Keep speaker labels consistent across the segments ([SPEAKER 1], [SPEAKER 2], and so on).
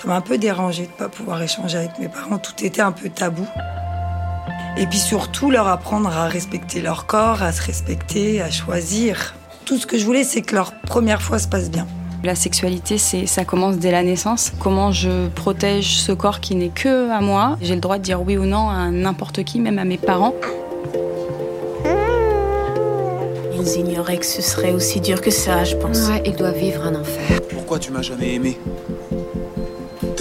[SPEAKER 1] Ça m'a un peu dérangé de ne pas pouvoir échanger avec mes parents. Tout était un peu tabou. Et puis surtout, leur apprendre à respecter leur corps, à se respecter, à choisir. Tout ce que je voulais, c'est que leur première fois se passe bien.
[SPEAKER 2] La sexualité, c'est, ça commence dès la naissance. Comment je protège ce corps qui n'est que à moi? J'ai le droit de dire oui ou non à n'importe qui, même à mes parents.
[SPEAKER 3] Ils ignoraient que ce serait aussi dur que ça, je pense.
[SPEAKER 4] Ouais, ils doivent vivre un enfer.
[SPEAKER 5] Pourquoi tu m'as jamais aimé?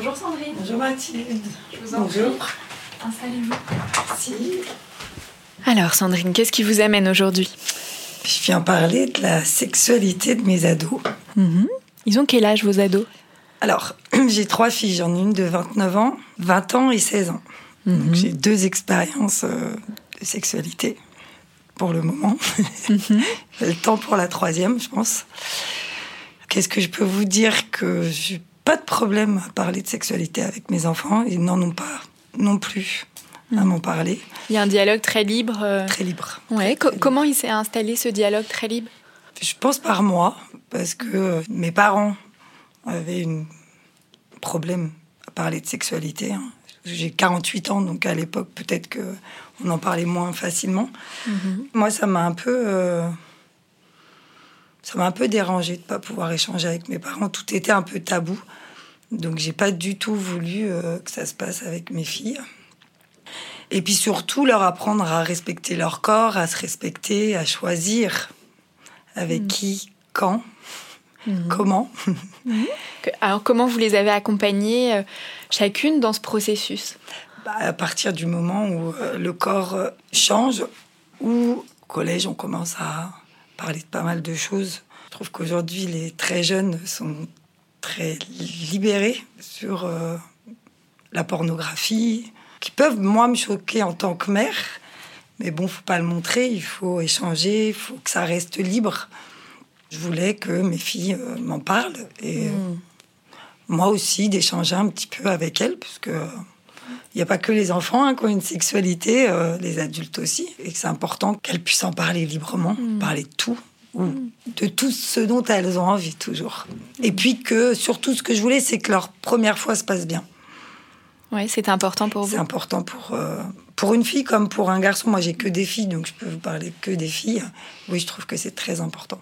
[SPEAKER 6] Bonjour Sandrine,
[SPEAKER 1] Bonjour Mathilde.
[SPEAKER 6] je vous en
[SPEAKER 1] Bonjour.
[SPEAKER 6] prie. Installez-vous.
[SPEAKER 1] Si,
[SPEAKER 6] Alors Sandrine, qu'est-ce qui vous amène aujourd'hui?
[SPEAKER 1] Je viens parler de la sexualité de mes ados.
[SPEAKER 6] Ils ont quel âge vos ados?
[SPEAKER 1] Alors, j'ai trois filles. J'en ai une de 29 ans, 20 ans et 16 ans. Donc, j'ai deux expériences euh, de sexualité pour le moment. J'ai le temps pour la troisième, je pense. Qu'est-ce que je peux vous dire Que j'ai pas de problème à parler de sexualité avec mes enfants. Ils n'en ont pas non plus à m'en parler.
[SPEAKER 6] Il y a un dialogue très libre. euh,
[SPEAKER 1] Très libre.
[SPEAKER 6] Ouais, co- comment il s'est installé ce dialogue très libre?
[SPEAKER 1] Je pense par moi, parce que euh, mes parents avaient un problème à parler de sexualité. hein. J'ai 48 ans, donc à l'époque, peut-être que on en parlait moins facilement. Moi, ça m'a un peu... euh, ça m'a un peu dérangé de pas pouvoir échanger avec mes parents. Tout était un peu tabou. Donc, j'ai pas du tout voulu euh, que ça se passe avec mes filles. Et puis surtout, leur apprendre à respecter leur corps, à se respecter, à choisir avec qui, quand, comment.
[SPEAKER 6] Que- Alors comment vous les avez accompagnées euh, chacune dans ce processus?
[SPEAKER 1] Bah, à partir du moment où euh, le corps change, où au collège on commence à parler de pas mal de choses. Je trouve qu'aujourd'hui les très jeunes sont très libérés sur euh, la pornographie, qui peuvent moi me choquer en tant que mère. Mais bon, faut pas le montrer, il faut échanger, il faut que ça reste libre. Je voulais que mes filles euh, m'en parlent et euh, moi aussi d'échanger un petit peu avec elles, puisque euh, il n'y a pas que les enfants hein, qui ont une sexualité, euh, les adultes aussi, et que c'est important qu'elles puissent en parler librement, parler de tout, ou de tout ce dont elles ont envie toujours. Et puis que surtout ce que je voulais, c'est que leur première fois se passe bien.
[SPEAKER 6] Ouais, c'est important pour
[SPEAKER 1] C'est
[SPEAKER 6] vous.
[SPEAKER 1] important pour, euh, pour une fille comme pour un garçon. Moi, j'ai que des filles, donc je peux vous parler que des filles. Oui, je trouve que c'est très important.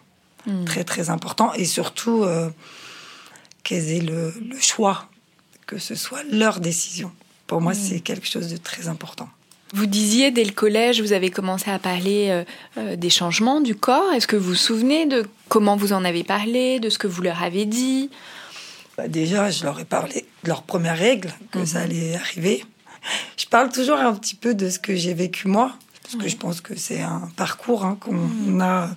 [SPEAKER 1] Très, très important. Et surtout, euh, qu'elles aient le, le choix, que ce soit leur décision. Pour moi, c'est quelque chose de très important.
[SPEAKER 6] Vous disiez dès le collège, vous avez commencé à parler euh, euh, des changements du corps. Est-ce que vous vous souvenez de comment vous en avez parlé, de ce que vous leur avez dit?
[SPEAKER 1] Bah, déjà, je leur ai parlé de leur première règle, que ça allait arriver. Je parle toujours un petit peu de ce que j'ai vécu moi, parce que je pense que c'est un parcours hein, qu'on a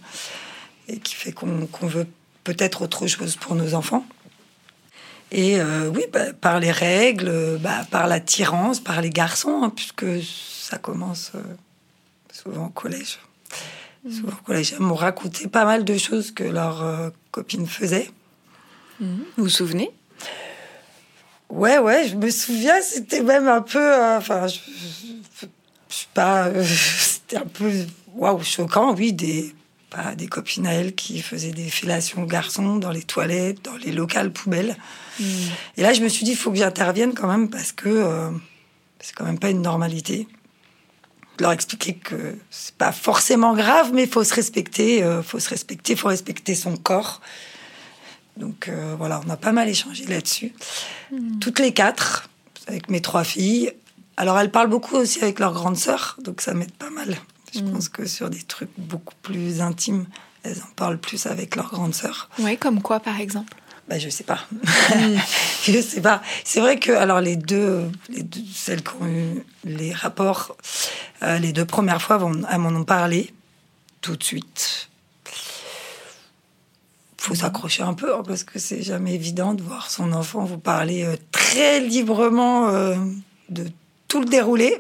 [SPEAKER 1] et qui fait qu'on qu'on veut peut-être autre chose pour nos enfants. Et euh, oui, bah, par les règles, bah, par l'attirance, par les garçons, hein, puisque ça commence euh, souvent au collège. Souvent au collège, elles m'ont raconté pas mal de choses que leurs euh, copines faisaient.
[SPEAKER 6] Vous vous souvenez?
[SPEAKER 1] Ouais, ouais, je me souviens, c'était même un peu. euh, Enfin, je, je, je sais pas. c'était un peu. Waouh, choquant, oui, des. Des copines à elle qui faisaient des fellations de garçons dans les toilettes, dans les locales poubelles. Et là, je me suis dit, il faut que j'intervienne quand même parce que euh, c'est quand même pas une normalité. Leur expliquer que c'est pas forcément grave, mais il faut se respecter, euh, faut se respecter, faut respecter son corps. Donc euh, voilà, on a pas mal échangé là-dessus. Toutes les quatre, avec mes trois filles. Alors elles parlent beaucoup aussi avec leur grande sœur, donc ça m'aide pas mal. Je pense que sur des trucs beaucoup plus intimes, elles en parlent plus avec leur grande sœur.
[SPEAKER 6] Oui, comme quoi par exemple
[SPEAKER 1] Bah, je sais pas. je sais pas. C'est vrai que, alors, les deux, les deux, celles qui ont eu les rapports, euh, les deux premières fois, vont- elles m'en ont parlé tout de suite. Faut s'accrocher un peu, hein, parce que c'est jamais évident de voir son enfant vous parler euh, très librement euh, de tout le déroulé.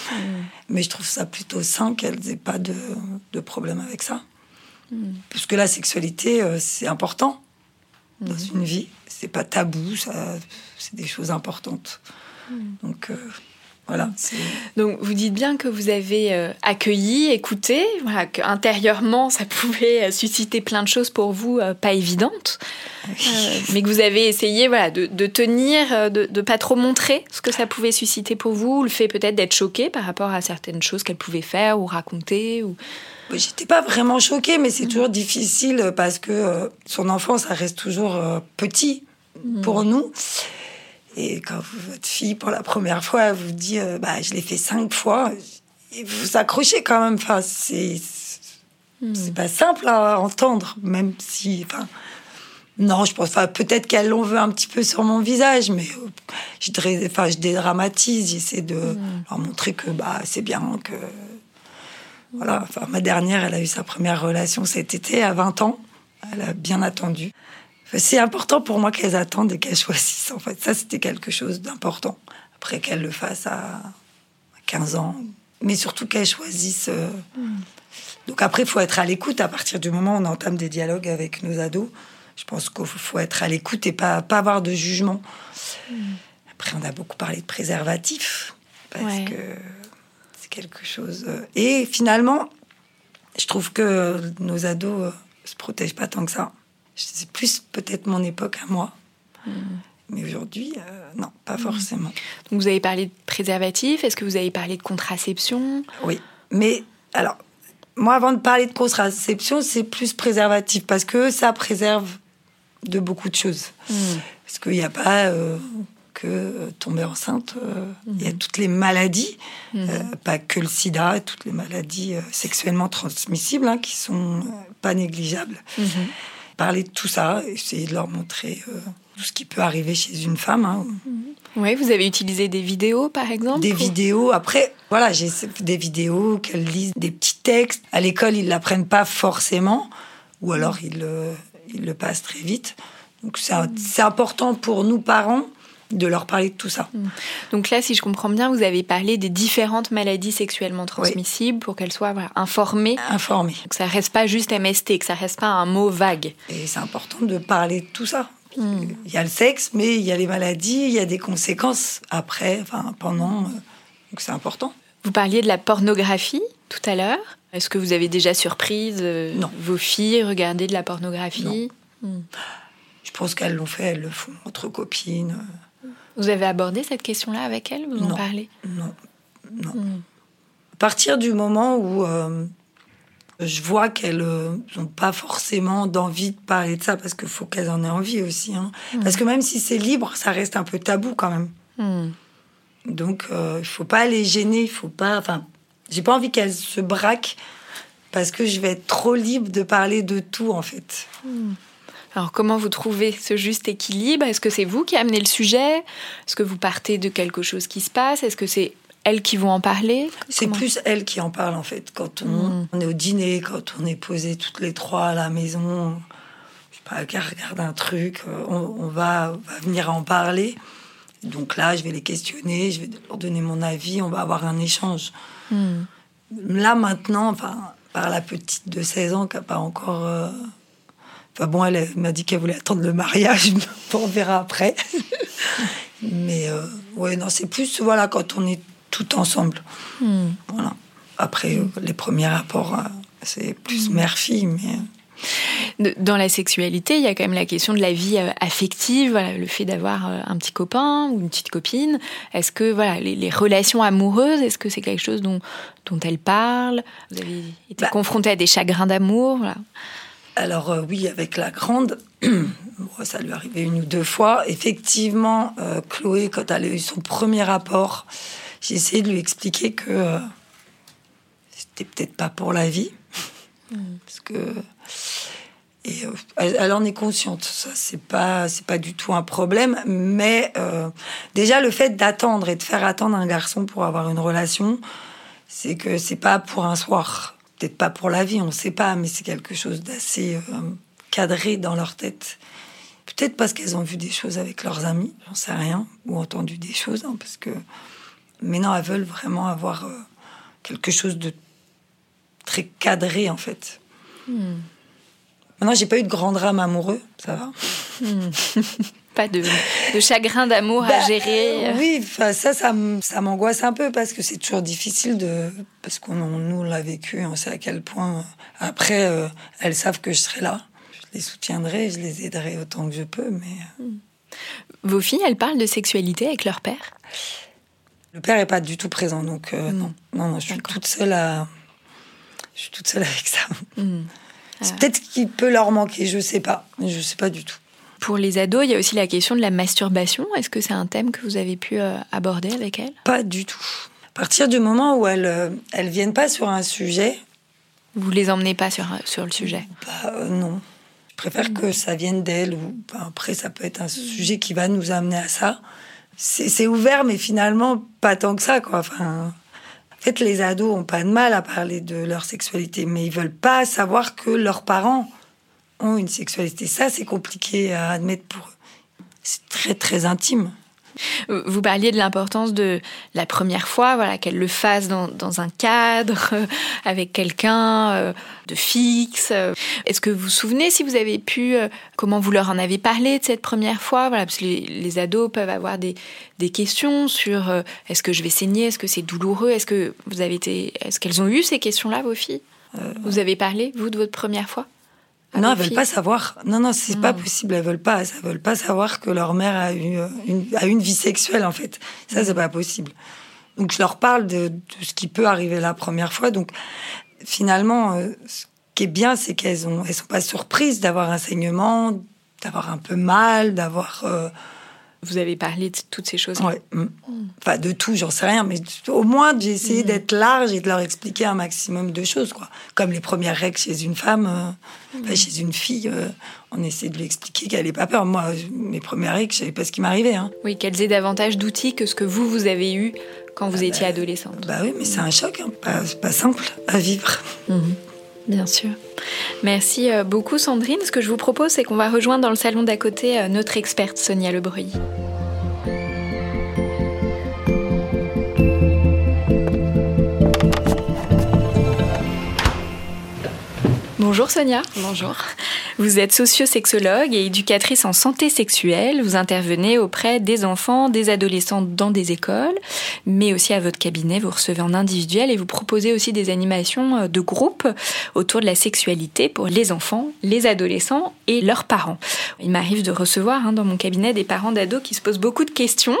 [SPEAKER 1] Mais je trouve ça plutôt sain qu'elles n'aient pas de, de problème avec ça. Parce que la sexualité, c'est important dans une vie. C'est pas tabou, ça, c'est des choses importantes. Donc euh, voilà.
[SPEAKER 6] Donc vous dites bien que vous avez euh, accueilli, écouté, voilà, qu'intérieurement ça pouvait euh, susciter plein de choses pour vous euh, pas évidentes, mais que vous avez essayé voilà, de, de tenir, de ne pas trop montrer ce que ça pouvait susciter pour vous, le fait peut-être d'être choqué par rapport à certaines choses qu'elle pouvait faire ou raconter. Ou...
[SPEAKER 1] J'étais pas vraiment choquée, mais c'est toujours difficile parce que euh, son enfant, ça reste toujours euh, petit pour nous. Et quand vous- votre fille, pour la première fois, elle vous dit euh, bah, Je l'ai fait cinq fois, et vous vous accrochez quand même. Enfin, c'est c'est pas simple à entendre, même si. Enfin, non, je pense pas. Peut-être qu'elle l'en veut un petit peu sur mon visage, mais je, enfin, je dédramatise. J'essaie de leur montrer que bah, c'est bien, que voilà, enfin, ma dernière, elle a eu sa première relation cet été à 20 ans. Elle a bien attendu. Enfin, C'est important pour moi qu'elles attendent et qu'elles choisissent. En fait, ça, c'était quelque chose d'important. Après qu'elles le fassent à 15 ans, mais surtout qu'elles choisissent. euh, Donc après, il faut être à l'écoute. À partir du moment où on entame des dialogues avec nos ados, je pense qu'il faut être à l'écoute et pas, pas avoir de jugement. Après, on a beaucoup parlé de préservatifs parce
[SPEAKER 6] Ouais.
[SPEAKER 1] que c'est quelque chose. euh, Et finalement, je trouve que nos ados euh, se protègent pas tant que ça. C'est plus peut-être mon époque à moi. Mais aujourd'hui, euh, non, pas forcément.
[SPEAKER 6] Donc vous avez parlé de préservatif, est-ce que vous avez parlé de contraception?
[SPEAKER 1] Oui. Mais alors, moi, avant de parler de contraception, c'est plus préservatif parce que ça préserve de beaucoup de choses. Parce qu'il n'y a pas euh, que euh, tomber enceinte, euh, il y a toutes les maladies, euh, pas que le sida, toutes les maladies sexuellement transmissibles hein, qui sont pas négligeables. Parler de tout ça, essayer de leur montrer tout ce qui peut arriver chez une femme. hein.
[SPEAKER 6] Oui, vous avez utilisé des vidéos par exemple
[SPEAKER 1] Des vidéos. Après, voilà, j'ai des vidéos qu'elles lisent, des petits textes. À l'école, ils l'apprennent pas forcément, ou alors ils le, ils le passent très vite. Donc c'est important pour nous parents de leur parler de tout ça.
[SPEAKER 6] Donc là, si je comprends bien, vous avez parlé des différentes maladies sexuellement transmissibles pour qu'elles soient voilà, informées.
[SPEAKER 1] Informer.
[SPEAKER 6] Que ça reste pas juste MST, que ça reste pas un mot vague.
[SPEAKER 1] Et c'est important de parler de tout ça. Il y a le sexe, mais il y a les maladies, il y a des conséquences après, enfin pendant. euh, Donc c'est important.
[SPEAKER 6] Vous parliez de la pornographie tout à l'heure. Est-ce que vous avez déjà surprise euh,
[SPEAKER 1] Non.
[SPEAKER 6] vos filles regarder de la pornographie?
[SPEAKER 1] Je pense qu'elles l'ont fait, elles le font entre copines.
[SPEAKER 6] Vous avez abordé cette question-là avec elles Vous en parlez?
[SPEAKER 1] Non, non. À partir du moment où euh, je vois qu'elles n'ont pas forcément d'envie de parler de ça, parce qu'il faut qu'elles en aient envie aussi. hein. Parce que même si c'est libre, ça reste un peu tabou quand même.
[SPEAKER 6] Hmm.
[SPEAKER 1] Donc euh, il faut pas les gêner, il faut pas. Enfin, j'ai pas envie qu'elles se braquent parce que je vais être trop libre de parler de tout en fait.
[SPEAKER 6] Alors comment vous trouvez ce juste équilibre? Est-ce que c'est vous qui amenez le sujet? Est-ce que vous partez de quelque chose qui se passe? Est-ce que c'est elles qui vont en parler?
[SPEAKER 1] C'est plus elle qui en parle en fait. Quand on,
[SPEAKER 6] Mm.
[SPEAKER 1] on est au dîner, quand on est posé toutes les trois à la maison, je sais pas, qu'elle regarde un truc, euh, on, on va, on va venir en parler. Donc là, je vais les questionner, je vais leur donner mon avis, on va avoir un échange.
[SPEAKER 6] Hmm.
[SPEAKER 1] Là maintenant, enfin, par la petite de 16 ans qui n'a pas encore euh, Enfin bon, elle, m'a dit qu'elle voulait attendre le mariage, on verra après. Mais euh, ouais, non, c'est plus voilà quand on est tout ensemble. Hmm. Voilà. Après, euh, les premiers rapports, euh, c'est plus mère-fille, mais
[SPEAKER 6] dans la sexualité, il y a quand même la question de la vie euh, affective, voilà, le fait d'avoir euh, un petit copain ou une petite copine. Est-ce que voilà, les, relations amoureuses, est-ce que c'est quelque chose dont, dont elle parle? Vous avez été bah, confronté à des chagrins d'amour
[SPEAKER 1] Alors euh, oui, avec la grande, ça lui arrivé une ou deux fois. Effectivement, Chloé, quand elle a eu son premier rapport, j'ai essayé de lui expliquer que c'était peut-être pas pour la vie. Hmm. Parce que et euh, elle, en est consciente. Ça, c'est pas, c'est pas du tout un problème. Mais euh, déjà, le fait d'attendre et de faire attendre un garçon pour avoir une relation, c'est que c'est pas pour un soir. Peut-être pas pour la vie, on sait pas, mais c'est quelque chose d'assez euh, cadré dans leur tête. Peut-être parce qu'elles ont vu des choses avec leurs amis, j'en sais rien, ou entendu des choses, hein, parce que. Mais non, elles veulent vraiment avoir quelque chose de très cadré, en fait. Hmm. Maintenant, j'ai pas eu de grand drame amoureux, ça va. Hmm.
[SPEAKER 6] pas de, chagrin d'amour à bah, gérer.
[SPEAKER 1] oui, ça, ça, ça m'angoisse un peu parce que c'est toujours difficile de. Parce qu'on nous l'a vécu, on sait à quel point. Après, euh, elles savent que je serai là. Je les soutiendrai, je les aiderai autant que je peux, mais. Euh. Hmm.
[SPEAKER 6] Vos filles, elles parlent de sexualité avec leur père?
[SPEAKER 1] Le père est pas du tout présent, donc euh, hmm. non. non. Non, je suis toute seule à. Je suis toute seule avec ça. C'est peut-être qu'il peut leur manquer, je sais pas. Je sais pas du tout.
[SPEAKER 6] Pour les ados, il y a aussi la question de la masturbation. Est-ce que c'est un thème que vous avez pu euh, aborder avec elles
[SPEAKER 1] Pas du tout. À partir du moment où elles euh, elles viennent pas sur un sujet,
[SPEAKER 6] vous les emmenez pas sur sur le sujet?
[SPEAKER 1] Bah, euh, Non. Je préfère que ça vienne d'elles ou bah, après ça peut être un sujet qui va nous amener à ça. C'est ouvert, mais finalement pas tant que ça quoi. Enfin, fait, les ados ont pas de mal à parler de leur sexualité, mais ils veulent pas savoir que leurs parents ont une sexualité. Ça, c'est compliqué à admettre pour eux. C'est très, très intime.
[SPEAKER 6] Vous parliez de l'importance de la première fois, voilà, qu'elle le fasse dans, un cadre, avec quelqu'un euh, de fixe. Est-ce que vous vous souvenez si vous avez pu, euh, comment vous leur en avez parlé de cette première fois Voilà, parce que les, ados peuvent avoir des, questions sur euh, est-ce que je vais saigner, est-ce que c'est douloureux, est-ce que vous avez été, est-ce qu'elles ont eu ces questions-là, vos filles? Vous avez parlé, vous, de votre première fois?
[SPEAKER 1] Non, elles veulent pas savoir. Non, non, c'est pas hmm. possible. Elles veulent pas. Elles veulent pas savoir que leur mère a eu une, a une vie sexuelle en fait. Ça, c'est pas possible. Donc je leur parle de, ce qui peut arriver la première fois. Donc finalement, euh, ce qui est bien, c'est qu'elles ont, elles sont pas surprises d'avoir un saignement, d'avoir un peu mal, d'avoir euh,
[SPEAKER 6] vous avez parlé de toutes ces choses.
[SPEAKER 1] Oui. Mm. Enfin, de tout, j'en sais rien, mais au moins j'ai essayé mm. d'être large et de leur expliquer un maximum de choses, quoi. Comme les premières règles chez une femme, euh, mm. chez une fille, euh, on essaie de lui expliquer qu'elle n'ait pas peur. Moi, mes premières règles, je savais pas ce qui m'arrivait. Hein.
[SPEAKER 6] Oui, qu'elles aient davantage d'outils que ce que vous, vous avez eu quand vous ah étiez bah, adolescente.
[SPEAKER 1] Bah oui, mais c'est un choc, hein. pas, pas, simple à vivre.
[SPEAKER 6] Bien sûr. Merci euh, beaucoup Sandrine. Ce que je vous propose, c'est qu'on va rejoindre dans le salon d'à côté euh, notre experte Sonia Lebreuil. Bonjour Sonia.
[SPEAKER 2] Bonjour.
[SPEAKER 6] Vous êtes sociosexologue et éducatrice en santé sexuelle. Vous intervenez auprès des enfants, des adolescents dans des écoles, mais aussi à votre cabinet. Vous recevez en individuel et vous proposez aussi des animations euh, de groupe autour de la sexualité pour les enfants, les adolescents et leurs parents. Il m'arrive de recevoir hein, dans mon cabinet des parents d'ados qui se posent beaucoup de questions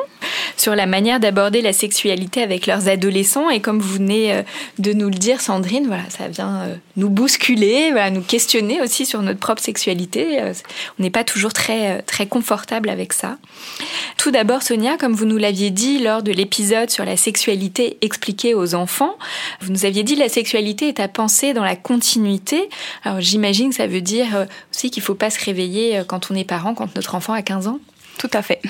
[SPEAKER 6] sur la manière d'aborder la sexualité avec leurs adolescents. Et comme vous venez euh, de nous le dire, Sandrine, voilà, ça vient euh, nous bousculer, voilà, nous questionner aussi sur notre propre Euh, on n'est pas toujours très, très confortable avec ça. Tout d'abord, Sonia, comme vous nous l'aviez dit lors de l'épisode sur la sexualité expliquée aux enfants, vous nous aviez dit la sexualité est à penser dans la continuité. Alors j'imagine que ça veut dire aussi qu'il ne faut pas se réveiller quand on est parent, quand notre enfant a 15 ans.
[SPEAKER 2] Tout à fait.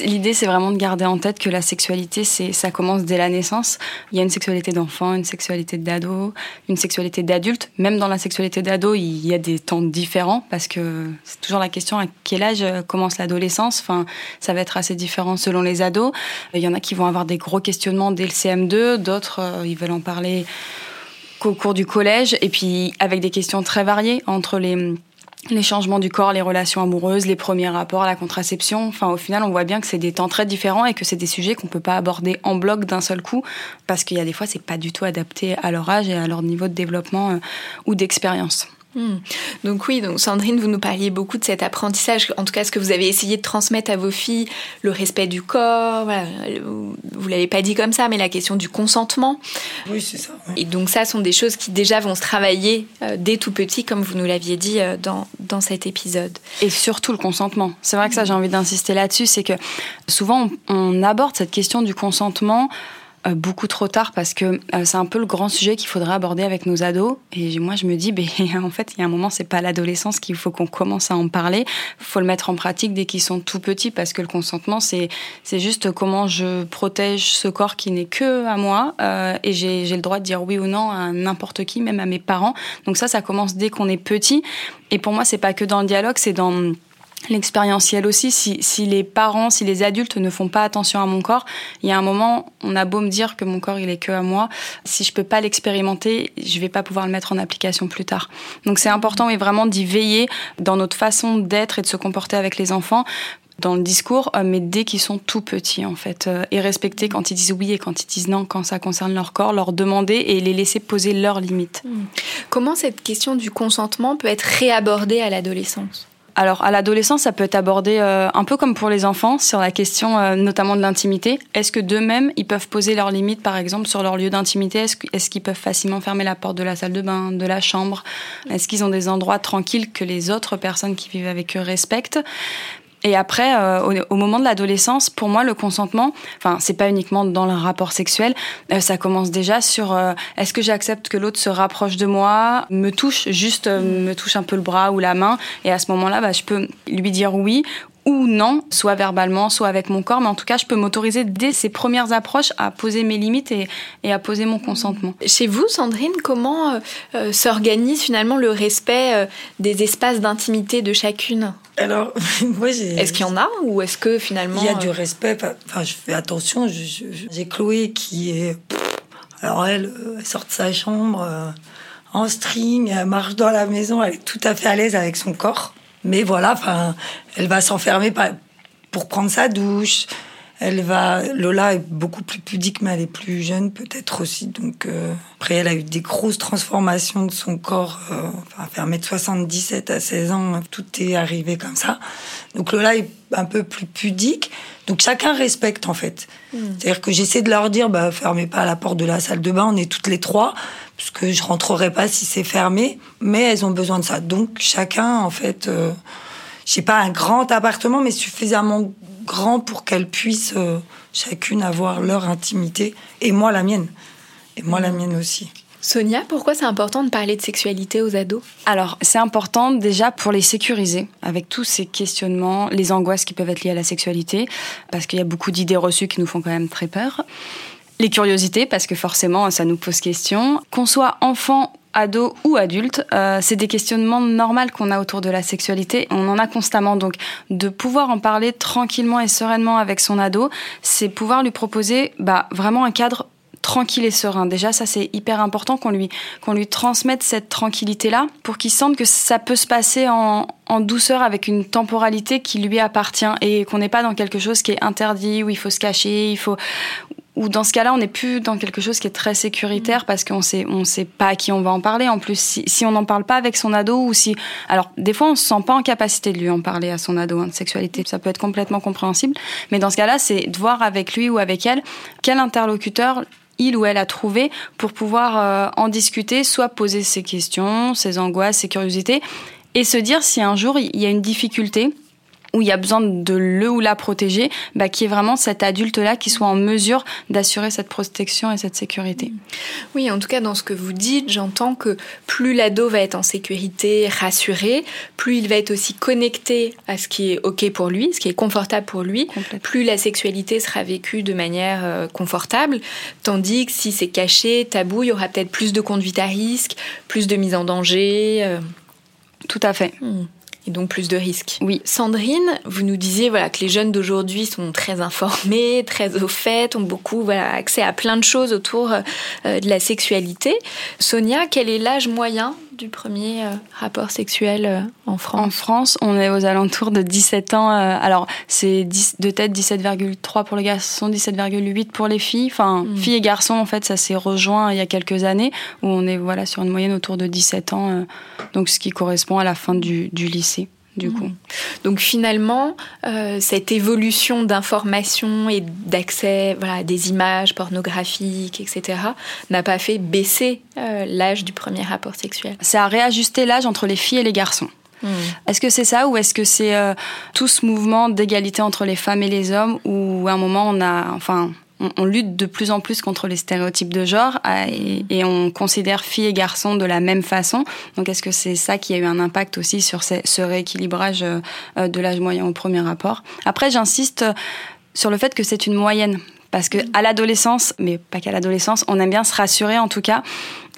[SPEAKER 2] L'idée, c'est vraiment de garder en tête que la sexualité, c'est, ça commence dès la naissance. Il y a une sexualité d'enfant, une sexualité d'ado, une sexualité d'adulte. Même dans la sexualité d'ado, il y a des temps différents parce que c'est toujours la question à quel âge commence l'adolescence? Enfin, ça va être assez différent selon les ados. Il y en a qui vont avoir des gros questionnements dès le CM2, d'autres, euh, ils veulent en parler qu'au cours du collège. Et puis, avec des questions très variées entre les les changements du corps, les relations amoureuses, les premiers rapports, la contraception. Enfin, au final, on voit bien que c'est des temps très différents et que c'est des sujets qu'on peut pas aborder en bloc d'un seul coup parce qu'il y a des fois, c'est pas du tout adapté à leur âge et à leur niveau de développement euh, ou d'expérience.
[SPEAKER 6] Hmm. Donc oui, donc Sandrine, vous nous parliez beaucoup de cet apprentissage, en tout cas ce que vous avez essayé de transmettre à vos filles, le respect du corps, voilà, vous l'avez pas dit comme ça, mais la question du consentement.
[SPEAKER 1] Oui, c'est ça.
[SPEAKER 6] Et donc ça sont des choses qui déjà vont se travailler euh, dès tout petit, comme vous nous l'aviez dit euh, dans, dans cet épisode.
[SPEAKER 2] Et surtout le consentement. C'est vrai que ça, j'ai envie d'insister là-dessus, c'est que souvent on aborde cette question du consentement beaucoup trop tard parce que euh, c'est un peu le grand sujet qu'il faudrait aborder avec nos ados. Et moi, je me dis, ben, en fait, il y a un moment, c'est pas l'adolescence qu'il faut qu'on commence à en parler. Faut le mettre en pratique dès qu'ils sont tout petits parce que le consentement, c'est c'est juste comment je protège ce corps qui n'est que à moi euh, et j'ai le droit de dire oui ou non à n'importe qui, même à mes parents. Donc ça, ça commence dès qu'on est petit. Et pour moi, c'est pas que dans le dialogue, c'est dans l'expérientiel aussi. Si, si, les parents, si les adultes ne font pas attention à mon corps, il y a un moment, on a beau me dire que mon corps il est que à moi, si je peux pas l'expérimenter, je vais pas pouvoir le mettre en application plus tard. Donc c'est important, et vraiment d'y veiller dans notre façon d'être et de se comporter avec les enfants dans le discours, euh, mais dès qu'ils sont tout petits en fait, euh, et respecter quand ils disent oui et quand ils disent non, quand ça concerne leur corps, leur demander et les laisser poser leurs limites. Hmm.
[SPEAKER 6] Comment cette question du consentement peut être réabordée à l'adolescence?
[SPEAKER 2] Alors, à l'adolescence, ça peut être abordé euh, un peu comme pour les enfants, sur la question euh, notamment de l'intimité. Est-ce que d'eux-mêmes, ils peuvent poser leurs limites, par exemple, sur leur lieu d'intimité? Est-ce qu'ils peuvent facilement fermer la porte de la salle de bain, de la chambre? Est-ce qu'ils ont des endroits tranquilles que les autres personnes qui vivent avec eux respectent? Et après, euh, au, moment de l'adolescence, pour moi, le consentement, enfin, c'est pas uniquement dans le rapport sexuel, euh, ça commence déjà sur euh, est-ce que j'accepte que l'autre se rapproche de moi, me touche, juste me touche un peu le bras ou la main, et à ce moment-là, bah, je peux lui dire oui ou non, soit verbalement, soit avec mon corps, mais en tout cas, je peux m'autoriser dès ces premières approches à poser mes limites et, et, à poser mon consentement.
[SPEAKER 6] Chez vous, Sandrine, comment s'organise finalement le respect des espaces d'intimité de chacune?
[SPEAKER 1] Alors, moi, j'ai.
[SPEAKER 6] Est-ce qu'il y en a ou est-ce que finalement.
[SPEAKER 1] Il y a du euh, respect. Enfin, je fais attention. J'ai Chloé qui est. Alors, elle, euh, elle sort de sa chambre euh, en string, elle marche dans la maison, elle est tout à fait à l'aise avec son corps. Mais voilà, enfin, elle va s'enfermer pour prendre sa douche. Elle va, Lola est beaucoup plus pudique, mais elle est plus jeune peut-être aussi. Donc euh, après, elle a eu des grosses transformations de son corps. Euh, enfin, faire 1m77 à 16 ans, tout est arrivé comme ça. Donc Lola est un peu plus pudique. Donc chacun respecte en fait. Hmm. C'est-à-dire que j'essaie de leur dire, bah fermez pas la porte de la salle de bain. On est toutes les trois, parce que je rentrerai pas si c'est fermé. Mais elles ont besoin de ça. Donc chacun en fait. Euh, j'ai pas un grand appartement, mais suffisamment grand pour qu'elles puissent euh, chacune avoir leur intimité et moi la mienne. Et moi la mm. mienne aussi.
[SPEAKER 6] Sonia, pourquoi c'est important de parler de sexualité aux ados?
[SPEAKER 2] Alors, c'est important déjà pour les sécuriser avec tous ces questionnements, les angoisses qui peuvent être liées à la sexualité, parce qu'il y a beaucoup d'idées reçues qui nous font quand même très peur. Les curiosités, parce que forcément, ça nous pose question. Qu'on soit enfant ado ou adulte, euh, c'est des questionnements normaux qu'on a autour de la sexualité. On en a constamment. Donc, de pouvoir en parler tranquillement et sereinement avec son ado, c'est pouvoir lui proposer bah, vraiment un cadre tranquille et serein. Déjà, ça c'est hyper important qu'on lui lui transmette cette tranquillité là pour qu'il sente que ça peut se passer en, en douceur avec une temporalité qui lui appartient et qu'on n'est pas dans quelque chose qui est interdit où il faut se cacher, il faut ou dans ce cas-là, on n'est plus dans quelque chose qui est très sécuritaire parce qu'on sait, on sait pas à qui on va en parler. En plus, si, si on n'en parle pas avec son ado ou si, alors des fois, on se sent pas en capacité de lui en parler à son ado hein, de sexualité. Ça peut être complètement compréhensible, mais dans ce cas-là, c'est de voir avec lui ou avec elle quel interlocuteur il ou elle a trouvé pour pouvoir euh, en discuter, soit poser ses questions, ses angoisses, ses curiosités, et se dire si un jour il y a une difficulté où il y a besoin de le ou la protéger, bah, qui est vraiment cet adulte-là qui soit en mesure d'assurer cette protection et cette sécurité.
[SPEAKER 6] Oui, en tout cas, dans ce que vous dites, j'entends que plus l'ado va être en sécurité, rassuré, plus il va être aussi connecté à ce qui est OK pour lui, ce qui est confortable pour lui, plus la sexualité sera vécue de manière euh, confortable, tandis que si c'est caché, tabou, il y aura peut-être plus de conduite à risque, plus de mise en danger. Euh.
[SPEAKER 2] Tout à fait.
[SPEAKER 6] Hmm et donc plus de risques.
[SPEAKER 2] Oui.
[SPEAKER 6] Sandrine, vous nous disiez voilà que les jeunes d'aujourd'hui sont très informés, très au fait, ont beaucoup voilà, accès à plein de choses autour euh, de la sexualité. Sonia, quel est l'âge moyen du premier rapport sexuel en France
[SPEAKER 2] En France, on est aux alentours de 17 ans. alors, c'est de tête 17,3 pour les garçons, 17,8 pour les filles. Enfin, mm. filles et garçons, en fait, ça s'est rejoint il y a quelques années, où on est voilà, sur une moyenne autour de 17 ans, donc ce qui correspond à la fin du, du lycée du coup. Mhm.
[SPEAKER 6] Donc finalement, euh, cette évolution d'information et d'accès voilà, à des images pornographiques, etc., n'a pas fait baisser euh, l'âge du premier rapport sexuel.
[SPEAKER 2] Ça a réajusté l'âge entre les filles et les garçons. Mhm. Est-ce que c'est ça ou est-ce que c'est euh, tout ce mouvement d'égalité entre les femmes et les hommes où à un moment on a, enfin, on, lutte de plus en plus contre les stéréotypes de genre euh, et, on considère filles et garçons de la même façon. Donc est-ce que c'est ça qui a eu un impact aussi sur ce, rééquilibrage euh, de l'âge moyen au premier rapport? Après, j'insiste sur le fait que c'est une moyenne. Parce que à l'adolescence, mais pas qu'à l'adolescence, on aime bien se rassurer en tout cas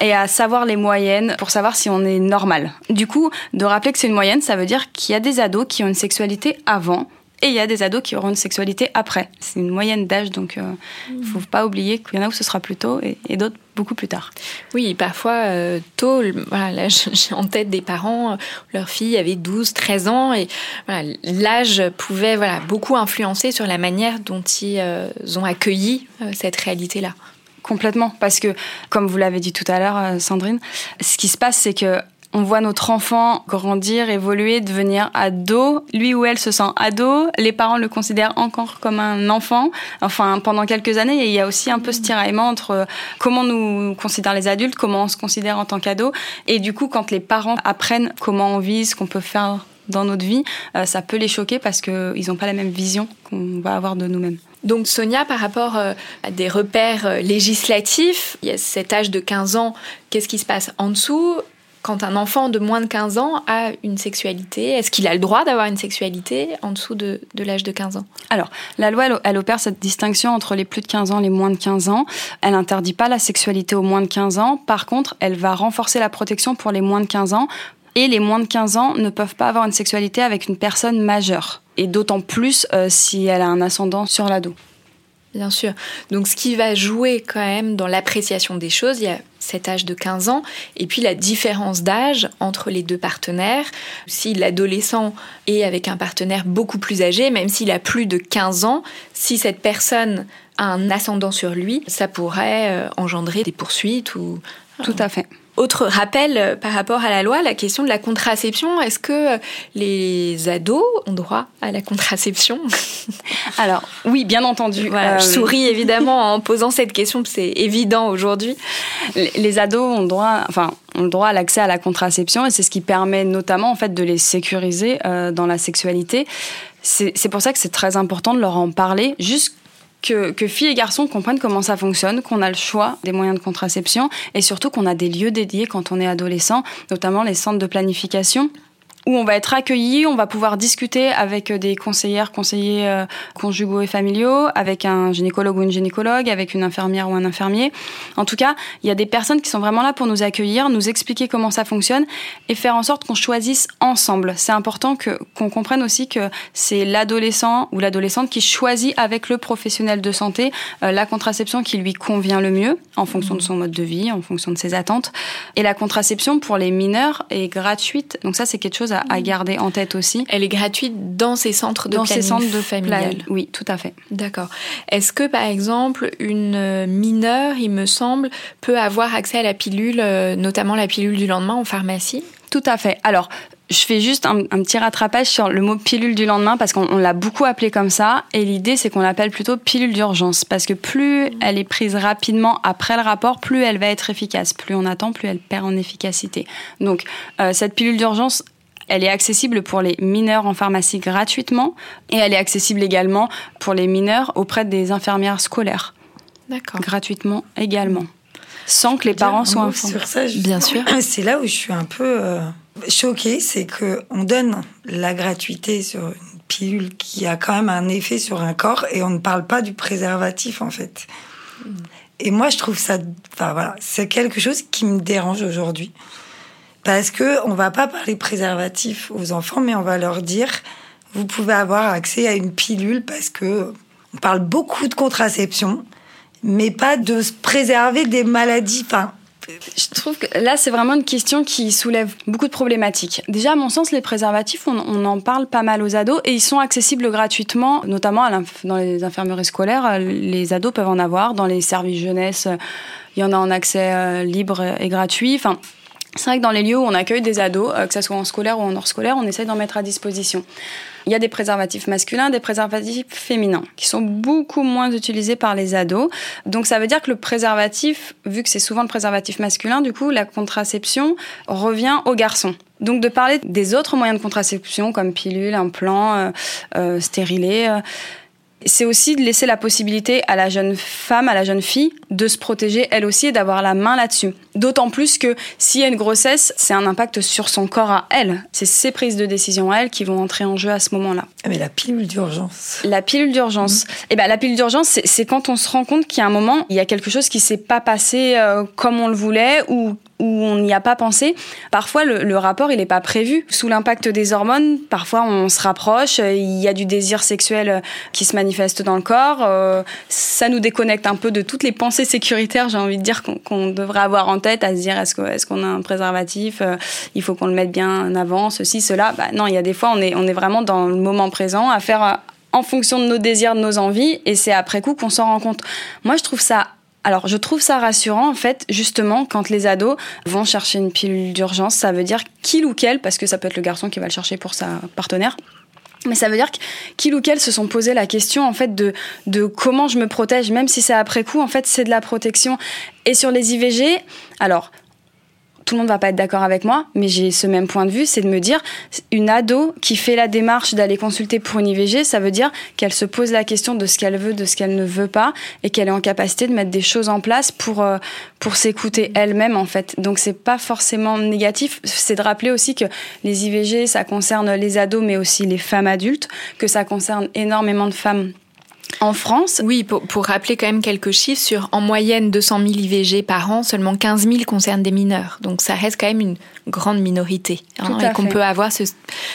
[SPEAKER 2] et à savoir les moyennes pour savoir si on est normal. Du coup, de rappeler que c'est une moyenne, ça veut dire qu'il y a des ados qui ont une sexualité avant et il y a des ados qui auront une sexualité après. C'est une moyenne d'âge, donc il euh, ne faut pas oublier qu'il y en a où ce sera plus tôt et, d'autres beaucoup plus tard.
[SPEAKER 6] Oui, parfois euh, tôt, voilà, là j'ai en tête des parents, euh, leur fille avait 12, 13 ans et voilà, l'âge pouvait voilà, beaucoup influencer sur la manière dont ils ont accueilli cette réalité-là.
[SPEAKER 2] Complètement, parce que comme vous l'avez dit tout à l'heure, Sandrine, ce qui se passe, c'est que on voit notre enfant grandir, évoluer, devenir ado. Lui ou elle se sent ado. Les parents le considèrent encore comme un enfant. Enfin, pendant quelques années, il y a aussi un peu ce tiraillement entre euh, comment nous considèrent les adultes, comment on se considère en tant qu'ado. Et du coup, quand les parents apprennent comment on vit, ce qu'on peut faire dans notre vie, euh, ça peut les choquer parce qu'ils n'ont pas la même vision qu'on va avoir de nous-mêmes.
[SPEAKER 6] Donc Sonia, par rapport euh, à des repères législatifs, il y a cet âge de 15 ans, qu'est-ce qui se passe en dessous? Quand un enfant de moins de 15 ans a une sexualité Est-ce qu'il a le droit d'avoir une sexualité en dessous de, l'âge de 15 ans?
[SPEAKER 2] Alors, la loi, elle, opère cette distinction entre les plus de 15 ans et les moins de 15 ans. Elle n'interdit pas la sexualité aux moins de 15 ans. Par contre, elle va renforcer la protection pour les moins de 15 ans. Et les moins de 15 ans ne peuvent pas avoir une sexualité avec une personne majeure. Et d'autant plus euh, si elle a un ascendant sur l'ado.
[SPEAKER 6] Bien sûr. Donc ce qui va jouer quand même dans l'appréciation des choses, il y a cet âge de 15 ans et puis la différence d'âge entre les deux partenaires. Si l'adolescent est avec un partenaire beaucoup plus âgé, même s'il a plus de 15 ans, si cette personne a un ascendant sur lui, ça pourrait euh, engendrer des poursuites ou...
[SPEAKER 2] Tout à fait.
[SPEAKER 6] Autre rappel euh, par rapport à la loi, la question de la contraception. Est-ce que euh, les ados ont droit à la contraception?
[SPEAKER 2] Alors oui, bien entendu.
[SPEAKER 6] Voilà, Je euh, souris évidemment en posant cette question, c'est évident aujourd'hui.
[SPEAKER 2] Les, ados ont droit, enfin, ont le droit à l'accès à la contraception et c'est ce qui permet notamment en fait de les sécuriser dans la sexualité. C'est pour ça que c'est très important de leur en parler, juste que, filles et garçons comprennent comment ça fonctionne, qu'on a le choix des moyens de contraception et surtout qu'on a des lieux dédiés quand on est adolescent, notamment les centres de planification où on va être accueilli, on va pouvoir discuter avec euh, des conseillères, conseillers euh, conjugaux et familiaux, avec un gynécologue ou une gynécologue, avec une infirmière ou un infirmier. En tout cas, il y a des personnes qui sont vraiment là pour nous accueillir, nous expliquer comment ça fonctionne et faire en sorte qu'on choisisse ensemble. C'est important que qu'on comprenne aussi que c'est l'adolescent ou l'adolescente qui choisit avec le professionnel de santé euh, la contraception qui lui convient le mieux en fonction de son mode de vie, en fonction de ses attentes. Et la contraception pour les mineurs est gratuite. Donc ça, c'est quelque chose à, garder en tête aussi.
[SPEAKER 6] Elle est gratuite dans ces centres de
[SPEAKER 2] dans ces centres de
[SPEAKER 6] familial.
[SPEAKER 2] Oui, tout à fait.
[SPEAKER 6] D'accord. Est-ce que par exemple une mineure, il me semble, peut avoir accès à la pilule, euh, notamment la pilule du lendemain en pharmacie?
[SPEAKER 2] Tout à fait. Alors, je fais juste un, petit rattrapage sur le mot pilule du lendemain parce qu'on l'a beaucoup appelé comme ça. Et l'idée, c'est qu'on l'appelle plutôt pilule d'urgence parce que plus elle est prise rapidement après le rapport, plus elle va être efficace. Plus on attend, plus elle perd en efficacité. Donc, euh, cette pilule d'urgence, elle est accessible pour les mineurs en pharmacie gratuitement et elle est accessible également pour les mineurs auprès des infirmières scolaires.
[SPEAKER 6] D'accord.
[SPEAKER 2] Gratuitement également. Sans que les parents soient informés.
[SPEAKER 1] Sur ça, Bien sûr. C'est là où je suis un peu euh, choquée, c'est qu'on donne la gratuité sur une pilule qui a quand même un effet sur un corps et on ne parle pas du préservatif en fait. Et moi, je trouve ça, enfin voilà, c'est quelque chose qui me dérange aujourd'hui parce que on va pas parler préservatif aux enfants, mais on va leur dire vous pouvez avoir accès à une pilule parce que on parle beaucoup de contraception, mais pas de se préserver des maladies. Enfin,
[SPEAKER 2] je trouve que là, c'est vraiment une question qui soulève beaucoup de problématiques. Déjà, à mon sens, les préservatifs, on, en parle pas mal aux ados et ils sont accessibles gratuitement, notamment dans les infirmeries scolaires. Les ados peuvent en avoir. Dans les services jeunesse, il y en a en accès euh, libre et gratuit. Enfin, c'est vrai que dans les lieux où on accueille des ados, euh, que ce soit en scolaire ou en hors scolaire, on essaye d'en mettre à disposition. Il y a des préservatifs masculins, des préservatifs féminins, qui sont beaucoup moins utilisés par les ados. Donc ça veut dire que le préservatif, vu que c'est souvent le préservatif masculin, du coup, la contraception revient aux garçons. Donc de parler des autres moyens de contraception, comme pilule, implant, euh, euh, stérilet, euh, c'est aussi de laisser la possibilité à la jeune femme, à la jeune fille, de se protéger elle aussi et d'avoir la main là-dessus. D'autant plus que s'il y a une grossesse, c'est un impact sur son corps à elle. C'est ses prises de décision à elle qui vont entrer en jeu à ce moment-là.
[SPEAKER 1] Ah, mais la pilule d'urgence.
[SPEAKER 2] La pilule d'urgence. Mmh. Eh ben la pilule d'urgence, c'est quand on se rend compte qu'il y a un moment, il y a quelque chose qui s'est pas passé euh, comme on le voulait ou où on n'y a pas pensé. Parfois, le, rapport, il n'est pas prévu. Sous l'impact des hormones, parfois, on se rapproche, il y a du désir sexuel euh, qui se manifeste dans le corps. Euh, ça nous déconnecte un peu de toutes les pensées sécuritaires, j'ai envie de dire, qu'on devrait avoir en tête, à se dire, est-ce qu'on a un préservatif euh, Il faut qu'on le mette bien en avant, ceci, cela. Bah, non, il y a des fois, on est, on est vraiment dans le moment présent, à faire en fonction de nos désirs, de nos envies, et c'est après coup qu'on s'en rend compte. Moi, je trouve ça alors, je trouve ça rassurant, en fait, justement, quand les ados vont chercher une pilule d'urgence, ça veut dire qu'il ou quel, parce que ça peut être le garçon qui va le chercher pour sa partenaire, mais ça veut dire qu'il ou qu'elle se sont posé la question en fait de, de comment je me protège, même si c'est après coup, en fait c'est de la protection. Et sur les IVG, alors tout le monde va pas être d'accord avec moi, mais j'ai ce même point de vue, c'est de me dire, une ado qui fait la démarche d'aller consulter pour une IVG, ça veut dire qu'elle se pose la question de ce qu'elle veut, de ce qu'elle ne veut pas, et qu'elle est en capacité de mettre des choses en place pour euh, pour s'écouter elle-même en fait. Donc c'est pas forcément négatif, c'est de rappeler aussi que les IVG, ça concerne les ados, mais aussi les femmes adultes, que ça concerne énormément de femmes en France
[SPEAKER 6] Oui, pour, rappeler quand même quelques chiffres, sur en moyenne 200 000 IVG par an, seulement 15 000 concernent des mineurs. Donc ça reste quand même une grande minorité. Hein, et qu'on peut avoir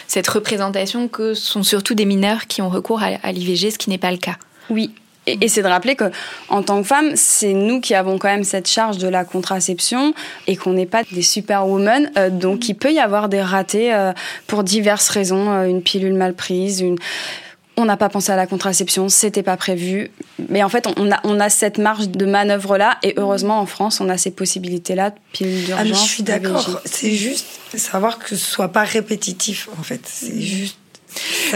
[SPEAKER 6] cette représentation que ce sont surtout des mineurs qui ont recours à, l'IVG, ce qui n'est pas le cas.
[SPEAKER 2] Oui, et, c'est de rappeler que, en tant que femme, c'est nous qui avons quand même cette charge de la contraception et qu'on n'est pas des superwomen. Euh, donc, il peut y avoir des ratés euh, pour diverses raisons. Euh, une pilule mal prise, une on n'a pas pensé à la contraception, c'était pas prévu. Mais en fait, on a, on a cette marge de manœuvre là, et heureusement en France, on a ces possibilités là.
[SPEAKER 1] Pilule d'urgence. Ah, je suis d'accord. C'est juste savoir que ce soit pas répétitif. En fait, c'est juste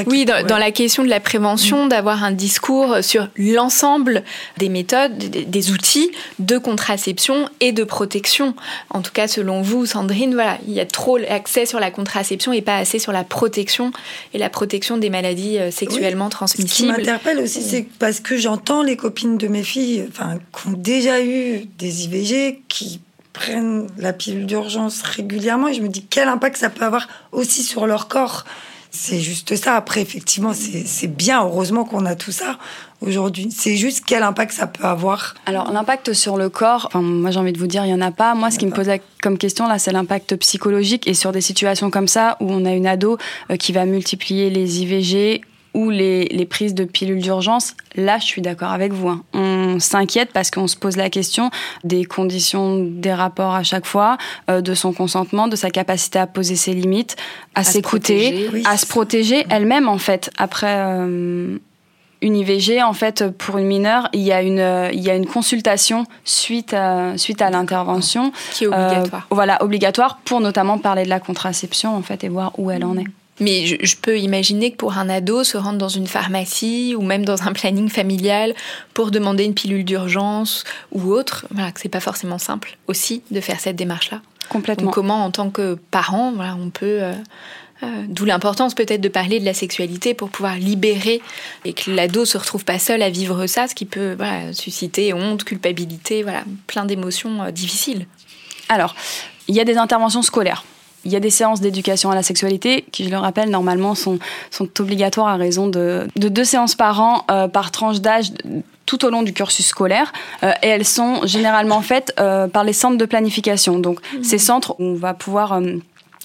[SPEAKER 6] oui, dans, la question de la prévention, mm. d'avoir un discours sur l'ensemble des méthodes, des, outils de contraception et de protection. En tout cas, selon vous, Sandrine, voilà, il y a trop accès sur la contraception et pas assez sur la protection et la protection des maladies euh, sexuellement transmissibles.
[SPEAKER 1] Ce qui m'interpelle aussi, mm. c'est parce que j'entends les copines de mes filles, enfin, qui ont déjà eu des IVG, qui prennent la pilule d'urgence régulièrement, et je me dis quel impact ça peut avoir aussi sur leur corps. C'est juste ça. Après, effectivement, c'est bien. Heureusement qu'on a tout ça aujourd'hui. C'est juste quel impact ça peut avoir.
[SPEAKER 2] Alors, l'impact sur le corps, enfin, moi j'ai envie de vous dire, il n'y en a pas. Moi, ce qui me pose comme question là, c'est l'impact psychologique. Et sur des situations comme ça, où on a une ado euh, qui va multiplier les IVG ou les, les prises de pilules d'urgence, là, je suis d'accord avec vous. Hein. On s'inquiète parce qu'on se pose la question des conditions des rapports à chaque fois, euh, de son consentement, de sa capacité à poser ses limites, à, s'écouter, à se protéger elle-même, en fait. Après... Euh, une IVG, en fait, pour une mineure, il y a une, il y a une consultation suite à, suite à l'intervention.
[SPEAKER 6] Qui est obligatoire.
[SPEAKER 2] Euh, voilà, obligatoire pour notamment parler de la contraception, en fait, et voir où elle en est.
[SPEAKER 6] Mais je, peux imaginer que pour un ado, se rendre dans une pharmacie ou même dans un planning familial pour demander une pilule d'urgence ou autre, voilà, que c'est pas forcément simple aussi de faire cette démarche-là.
[SPEAKER 2] Complètement.
[SPEAKER 6] Donc comment, en tant que parent, voilà, on peut euh, euh, D'où l'importance peut-être de parler de la sexualité pour pouvoir libérer et que l'ado se retrouve pas seul à vivre ça, ce qui peut voilà, susciter honte, culpabilité, voilà, plein d'émotions euh, difficiles.
[SPEAKER 2] Alors, il y a des interventions scolaires il y a des séances d'éducation à la sexualité qui, je le rappelle, normalement sont, sont obligatoires à raison de, de deux séances par an euh, par tranche d'âge tout au long du cursus scolaire euh, et elles sont généralement faites euh, par les centres de planification. Donc mmh. ces centres où on va pouvoir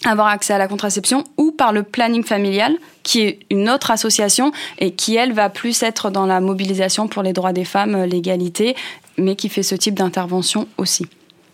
[SPEAKER 2] avoir accès à la contraception ou par le planning familial qui est une autre association et qui elle va plus être dans la mobilisation pour les droits des femmes, l'égalité mais qui fait ce type d'intervention aussi.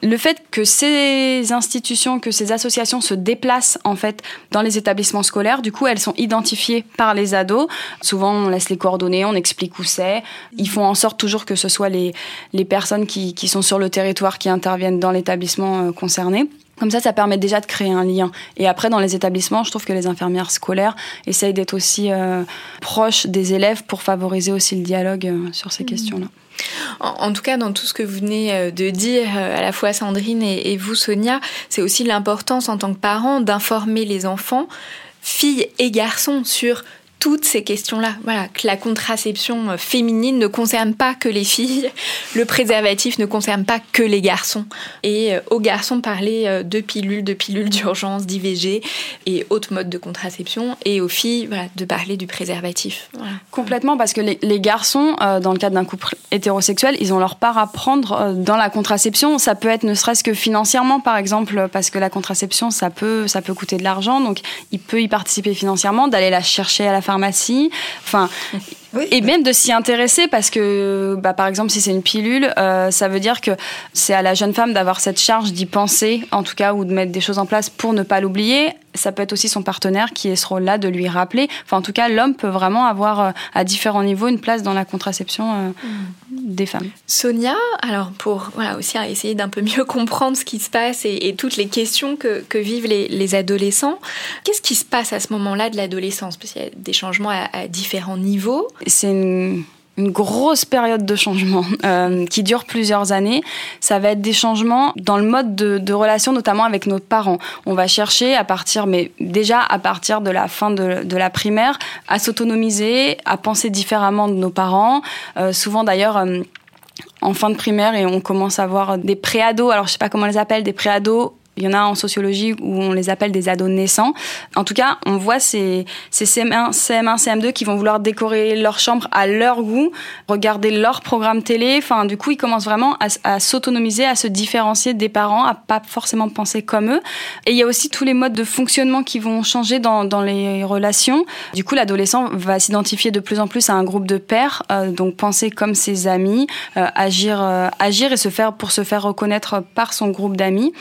[SPEAKER 2] Le fait que ces institutions, que ces associations se déplacent en fait dans les établissements scolaires, du coup, elles sont identifiées par les ados. Souvent, on laisse les coordonnées, on explique où c'est. Ils font en sorte toujours que ce soit les, les personnes qui, qui sont sur le territoire qui interviennent dans l'établissement euh, concerné. Comme ça, ça permet déjà de créer un lien. Et après, dans les établissements, je trouve que les infirmières scolaires essayent d'être aussi euh, proches des élèves pour favoriser aussi le dialogue euh, sur ces mmh. questions-là.
[SPEAKER 6] En, tout cas, dans tout ce que vous venez euh, de dire, à la fois Sandrine et, vous, Sonia, c'est aussi l'importance en tant que parent d'informer les enfants, filles et garçons, sur toutes ces questions-là. Voilà, que la contraception euh, féminine ne concerne pas que les filles, le préservatif ne concerne pas que les garçons. Et euh, aux garçons, parler euh, de pilules, de pilules d'urgence, d'IVG et autres modes de contraception. Et aux filles, voilà, de parler du préservatif.
[SPEAKER 2] Complètement, parce que les, garçons, dans le cadre d'un couple hétérosexuel, ils ont leur part à prendre dans la contraception. Ça peut être ne serait-ce que financièrement, par exemple, parce que la contraception, ça peut, ça peut coûter de l'argent. Donc, il peut y participer financièrement, d'aller la chercher à la pharmacie. Enfin, et même de s'y intéresser parce que, bah, par exemple, si c'est une pilule, euh, ça veut dire que c'est à la jeune femme d'avoir cette charge d'y penser, en tout cas, ou de mettre des choses en place pour ne pas l'oublier. Ça peut être aussi son partenaire qui est ce rôle-là de lui rappeler. Enfin, en tout cas, l'homme peut vraiment avoir euh, à différents niveaux une place dans la contraception euh, mm. des femmes.
[SPEAKER 6] Sonia, alors pour voilà, aussi essayer d'un peu mieux comprendre ce qui se passe et, toutes les questions que, que vivent les, les adolescents, qu'est-ce qui se passe à ce moment-là de l'adolescence? Parce qu'il y a des changements à, à différents niveaux
[SPEAKER 2] c'est une, grosse période de changement euh, qui dure plusieurs années. Ça va être des changements dans le mode de, relation, notamment avec nos parents. On va chercher à partir, mais déjà à partir de la fin de, la primaire, à s'autonomiser, à penser différemment de nos parents. Euh, souvent d'ailleurs. Euh, en fin de primaire et on commence à voir des préados, alors je sais pas comment on les appelle, des préados il y en a en sociologie où on les appelle des ados naissants. En tout cas, on voit ces, ces CM1, CM1, CM2 qui vont vouloir décorer leur chambre à leur goût, regarder leur programme télé. Enfin, du coup, ils commencent vraiment à, s'autonomiser, à se différencier des parents, à pas forcément penser comme eux. Et il y a aussi tous les modes de fonctionnement qui vont changer dans, dans les relations. Du coup, l'adolescent va s'identifier de plus en plus à un groupe de pairs, euh, donc penser comme ses amis, euh, agir, euh, agir et se faire pour se faire reconnaître par son groupe d'amis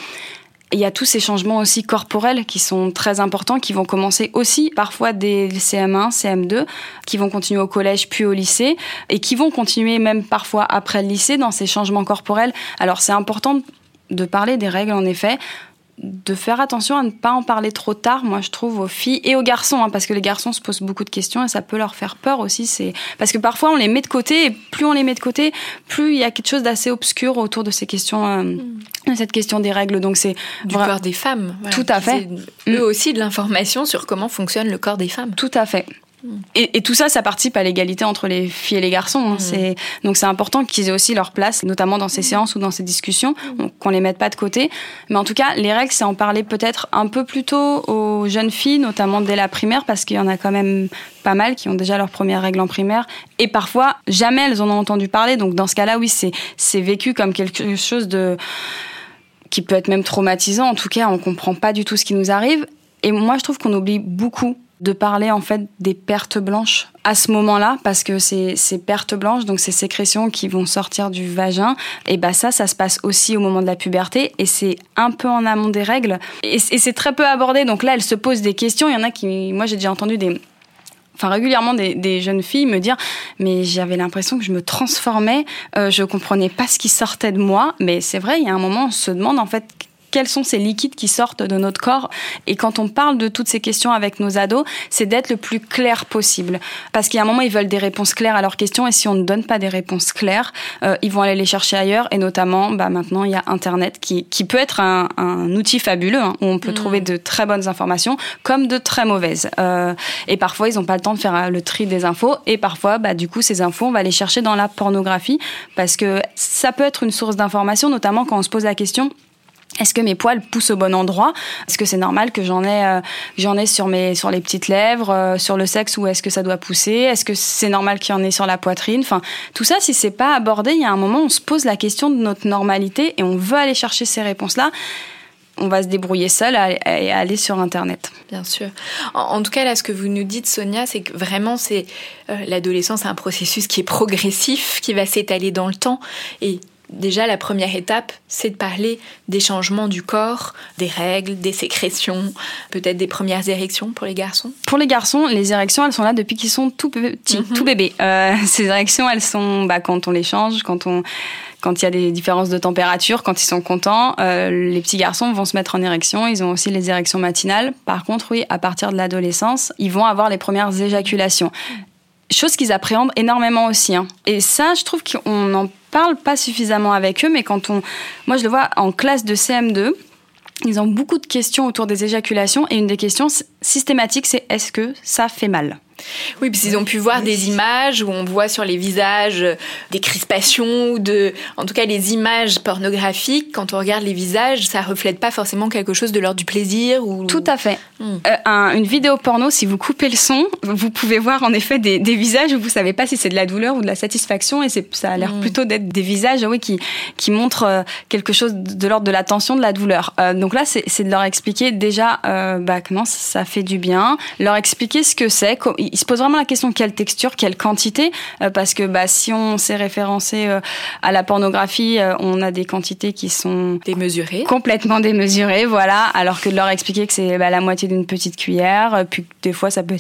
[SPEAKER 2] il y a tous ces changements aussi corporels qui sont très importants, qui vont commencer aussi parfois des CM1, CM2, qui vont continuer au collège puis au lycée, et qui vont continuer même parfois après le lycée dans ces changements corporels. Alors c'est important de parler des règles en effet de faire attention à ne pas en parler trop tard, moi je trouve, aux filles et aux garçons, hein, parce que les garçons se posent beaucoup de questions et ça peut leur faire peur aussi. C'est parce que parfois on les met de côté et plus on les met de côté, plus il y a quelque chose d'assez obscur autour de ces questions, euh, mm. de cette question des règles. Donc c'est
[SPEAKER 6] du corps des femmes.
[SPEAKER 2] Tout à fait.
[SPEAKER 6] Eux mm. aussi de l'information sur comment fonctionne le corps des femmes.
[SPEAKER 2] Tout à fait. Et, tout ça, ça participe à l'égalité entre les filles et les garçons. Hein. C'est, donc c'est important qu'ils aient aussi leur place, notamment dans ces séances ou dans ces discussions, qu'on les mette pas de côté. Mais en tout cas, les règles, c'est en parler peut-être un peu plus tôt aux jeunes filles, notamment dès la primaire, parce qu'il y en a quand même pas mal qui ont déjà leurs premières règles en primaire. Et parfois, jamais elles en ont entendu parler. Donc dans ce cas-là, oui, c'est, c'est vécu comme quelque chose de qui peut être même traumatisant. En tout cas, on comprend pas du tout ce qui nous arrive. Et moi, je trouve qu'on oublie beaucoup de parler en fait des pertes blanches à ce moment-là parce que ces, ces pertes blanches donc ces sécrétions qui vont sortir du vagin et bah ça ça se passe aussi au moment de la puberté et c'est un peu en amont des règles. Et, c'est très peu abordé donc là elle se pose des questions. Il y en a qui moi j'ai déjà entendu des enfin régulièrement des, jeunes filles me dire mais j'avais l'impression que je me transformais euh, je comprenais pas ce qui sortait de moi. Mais c'est vrai il y a un moment on se demande en fait quels sont ces liquides qui sortent de notre corps. Et quand on parle de toutes ces questions avec nos ados, c'est d'être le plus clair possible. Parce qu'il y a un moment, ils veulent des réponses claires à leurs questions, et si on ne donne pas des réponses claires, euh, ils vont aller les chercher ailleurs. Et notamment, bah, maintenant, il y a Internet qui, qui peut être un, un outil fabuleux, hein, où on peut mm. trouver de très bonnes informations, comme de très mauvaises. Euh, et parfois, ils n'ont pas le temps de faire euh, le tri des infos. Et parfois, bah, du coup, ces infos, on va les chercher dans la pornographie, parce que ça peut être une source d'information, notamment quand on se pose la question est-ce que mes poils poussent au bon endroit? Est-ce que c'est normal que j'en ai, euh, j'en ai sur mes, sur les petites lèvres, euh, sur le sexe ou est-ce que ça doit pousser? Est-ce que c'est normal qu'il y en ait sur la poitrine? Enfin, tout ça, si c'est pas abordé, il y a un moment, on se pose la question de notre normalité et on veut aller chercher ces réponses-là on va se débrouiller seul et aller sur Internet.
[SPEAKER 6] Bien sûr. En, tout cas, là, ce que vous nous dites, Sonia, c'est que vraiment, c'est euh, l'adolescence, c'est un processus qui est progressif, qui va s'étaler dans le temps. Et Déjà, la première étape, c'est de parler des changements du corps, des règles, des sécrétions, peut-être des premières érections pour les garçons.
[SPEAKER 2] Pour les garçons, les érections, elles sont là depuis qu'ils sont tout petits,
[SPEAKER 6] Mhm.
[SPEAKER 2] tout bébés. Euh, ces érections, elles sont bah, quand on les change, quand on quand il y a des différences de température, quand ils sont contents, euh, les petits garçons vont se mettre en érection. Ils ont aussi les érections matinales. Par contre, oui, à partir de l'adolescence, ils vont avoir les premières éjaculations. Chose qu'ils appréhendent énormément aussi. hein. Et ça, je trouve qu'on n'en parle pas suffisamment avec eux, mais quand on... Moi, je le vois en classe de CM2, ils ont beaucoup de questions autour des éjaculations, et une des questions systématiques, c'est est-ce que ça fait mal?
[SPEAKER 6] Oui, puis ils ont pu voir des images où on voit sur les visages euh, des crispations ou de, en tout cas les images pornographiques. Quand on regarde les visages, ça reflète pas forcément quelque chose de l'ordre du plaisir ou.
[SPEAKER 2] Tout à fait.
[SPEAKER 6] Mm.
[SPEAKER 2] Euh, un- une vidéo porno, si vous coupez le son, vous pouvez voir en effet des, des visages où vous savez pas si c'est de la douleur ou de la satisfaction, et c'est, ça a l'air
[SPEAKER 6] Mm.
[SPEAKER 2] plutôt d'être des visages, oui, qui qui montrent euh, quelque chose de l'ordre de la tension, de la douleur. Euh, donc là, c'est, de leur expliquer déjà, euh, bah, non, ça fait du bien, leur expliquer ce que c'est. Ils se posent vraiment la question quelle texture, quelle quantité, euh, parce que bah, si on s'est référencé euh, à la pornographie, euh, on a des quantités qui sont
[SPEAKER 6] Démesuré.
[SPEAKER 2] complètement démesuré, voilà. Alors que de leur expliquer que c'est bah, la moitié d'une petite cuillère, euh, puis que des fois ça peut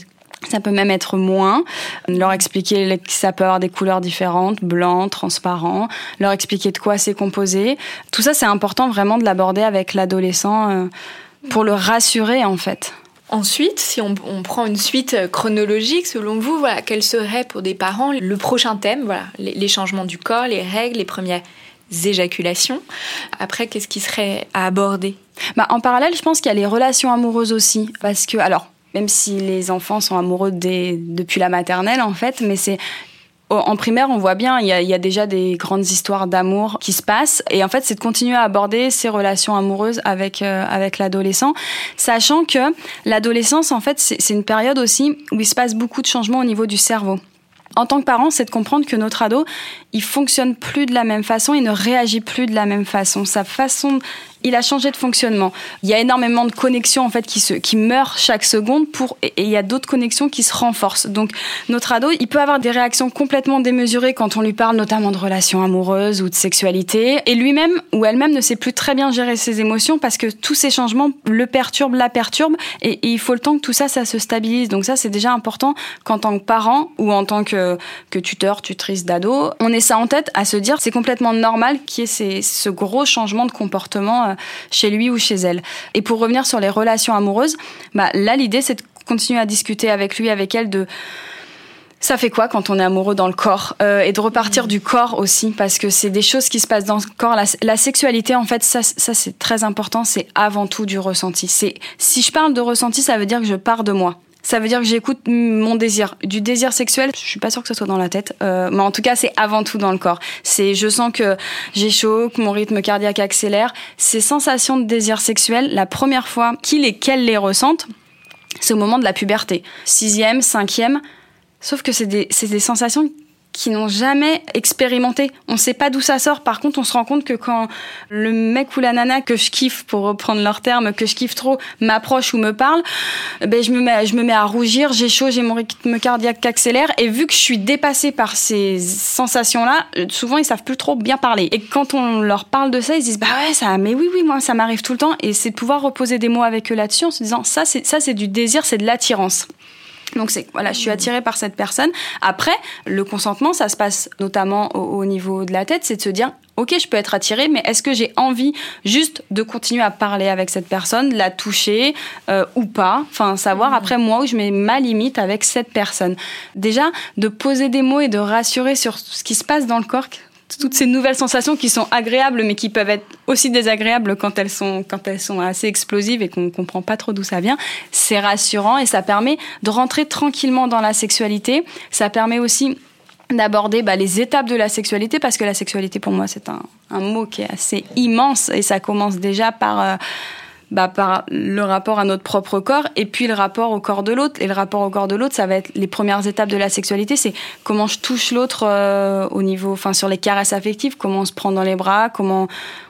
[SPEAKER 2] ça peut même être moins. Leur expliquer que ça peut avoir des couleurs différentes, blanc, transparent. Leur expliquer de quoi c'est composé. Tout ça, c'est important vraiment de l'aborder avec l'adolescent pour le rassurer en fait.
[SPEAKER 6] Ensuite, si on, prend une suite euh, chronologique, selon vous, voilà, quel serait pour des parents le prochain thème Voilà, les, changements du corps, les règles, les premières éjaculations. Après, qu'est-ce qui serait à aborder?
[SPEAKER 2] Bah, en parallèle, je pense qu'il y a les relations amoureuses aussi. Parce que, alors, même si les enfants sont amoureux depuis la maternelle, en fait, mais c'est. En primaire, on voit bien, il y, a, déjà des grandes histoires d'amour qui se passent. Et en fait, c'est de continuer à aborder ces relations amoureuses avec, euh, avec l'adolescent, sachant que l'adolescence, en fait, c'est une période aussi où il se passe beaucoup de changements au niveau du cerveau. En tant que parent, c'est de comprendre que notre ado, il fonctionne plus de la même façon, il ne réagit plus de la même façon. Sa façon, il a changé de fonctionnement. Il y a énormément de connexions en fait qui se, qui meurent chaque seconde pour, et il y a d'autres connexions qui se renforcent. Donc notre ado, il peut avoir des réactions complètement démesurées quand on lui parle notamment de relations amoureuses ou de sexualité, et lui-même ou elle-même ne sait plus très bien gérer ses émotions parce que tous ces changements le perturbent, la perturbent, et, et il faut le temps que tout ça, ça se stabilise. Donc ça, c'est déjà important qu'en tant que parent ou en tant que, que tuteur, tutrice d'ado, on ait ça en tête à se dire c'est complètement normal qu'il y ait ce gros changement de comportement euh, chez lui ou chez elle. Et pour revenir sur les relations amoureuses, bah, là, l'idée, c'est de continuer à discuter avec lui, avec elle de ça fait quoi quand on est amoureux dans le corps Euh, et de repartir du corps aussi parce que c'est des choses qui se passent dans le corps. La, sexualité en fait ça ça c'est très important c'est avant tout du ressenti. C'est si je parle de ressenti ça veut dire que je pars de moi ça veut dire que j'écoute mon désir. Du désir sexuel je suis pas sûre que ce soit dans la tête euh, mais en tout cas c'est avant tout dans le corps. C'est je sens que j'ai chaud que mon rythme cardiaque accélère. Ces sensations de désir sexuel la première fois qu'il et qu'elle les ressentent c'est au moment de la puberté. Sixième cinquième Sauf que c'est des, c'est des sensations qui n'ont jamais expérimenté. On sait pas d'où ça sort. Par contre, on se rend compte que quand le mec ou la nana que je kiffe, pour reprendre leur terme, que je kiffe trop, m'approche ou me parle, ben je me mets, je me mets à rougir, j'ai chaud, j'ai mon rythme cardiaque qui accélère. Et vu que je suis dépassée par ces sensations-là, souvent ils savent plus trop bien parler. Et quand on leur parle de ça, ils se disent bah ouais, ça, mais oui, oui, moi ça m'arrive tout le temps. Et c'est de pouvoir reposer des mots avec eux là-dessus en se disant ça, c'est ça, c'est du désir, c'est de l'attirance. Donc c'est voilà, je suis attirée par cette personne. Après, le consentement, ça se passe notamment au, au niveau de la tête, c'est de se dire OK, je peux être attirée, mais est-ce que j'ai envie juste de continuer à parler avec cette personne, de la toucher euh, ou pas? Enfin, savoir après moi où je mets ma limite avec cette personne. Déjà, de poser des mots et de rassurer sur ce qui se passe dans le corps toutes ces nouvelles sensations qui sont agréables mais qui peuvent être aussi désagréables quand elles sont quand elles sont assez explosives et qu'on comprend pas trop d'où ça vient. C'est rassurant et ça permet de rentrer tranquillement dans la sexualité. Ça permet aussi d'aborder bah, les étapes de la sexualité parce que la sexualité pour moi c'est un, un mot qui est assez immense et ça commence déjà par euh, bah, par le rapport à notre propre corps et puis le rapport au corps de l'autre. Et le rapport au corps de l'autre, ça va être les premières étapes de la sexualité, c'est comment je touche l'autre euh, au niveau, enfin sur les caresses affectives, comment on se prend dans les bras, comment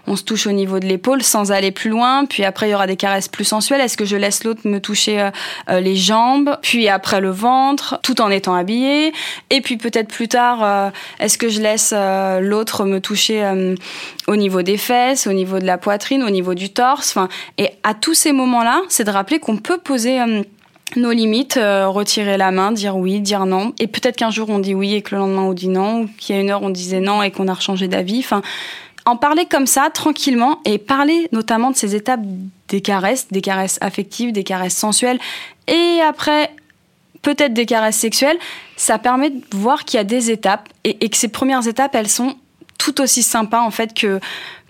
[SPEAKER 2] on se touche au niveau de l'épaule sans aller plus loin. Puis après, il y aura des caresses plus sensuelles. Est-ce que je laisse l'autre me toucher euh, euh, les jambes, puis après le ventre, tout en étant habillé Et puis peut-être plus tard, est-ce que je laisse l'autre me toucher au niveau des fesses, au niveau de la poitrine, au niveau du torse et à tous ces moments-là, c'est de rappeler qu'on peut poser euh, nos limites, euh, retirer la main, dire oui, dire non. Et peut-être qu'un jour on dit oui et que le lendemain on dit non, ou qu'il y a une heure on disait non et qu'on a rechangé d'avis. En parler comme ça, tranquillement, et parler notamment de ces étapes des caresses, des caresses affectives, des caresses sensuelles, et après peut-être des caresses sexuelles, ça permet de voir qu'il y a des étapes et que ces premières étapes, elles sont tout aussi sympas en fait que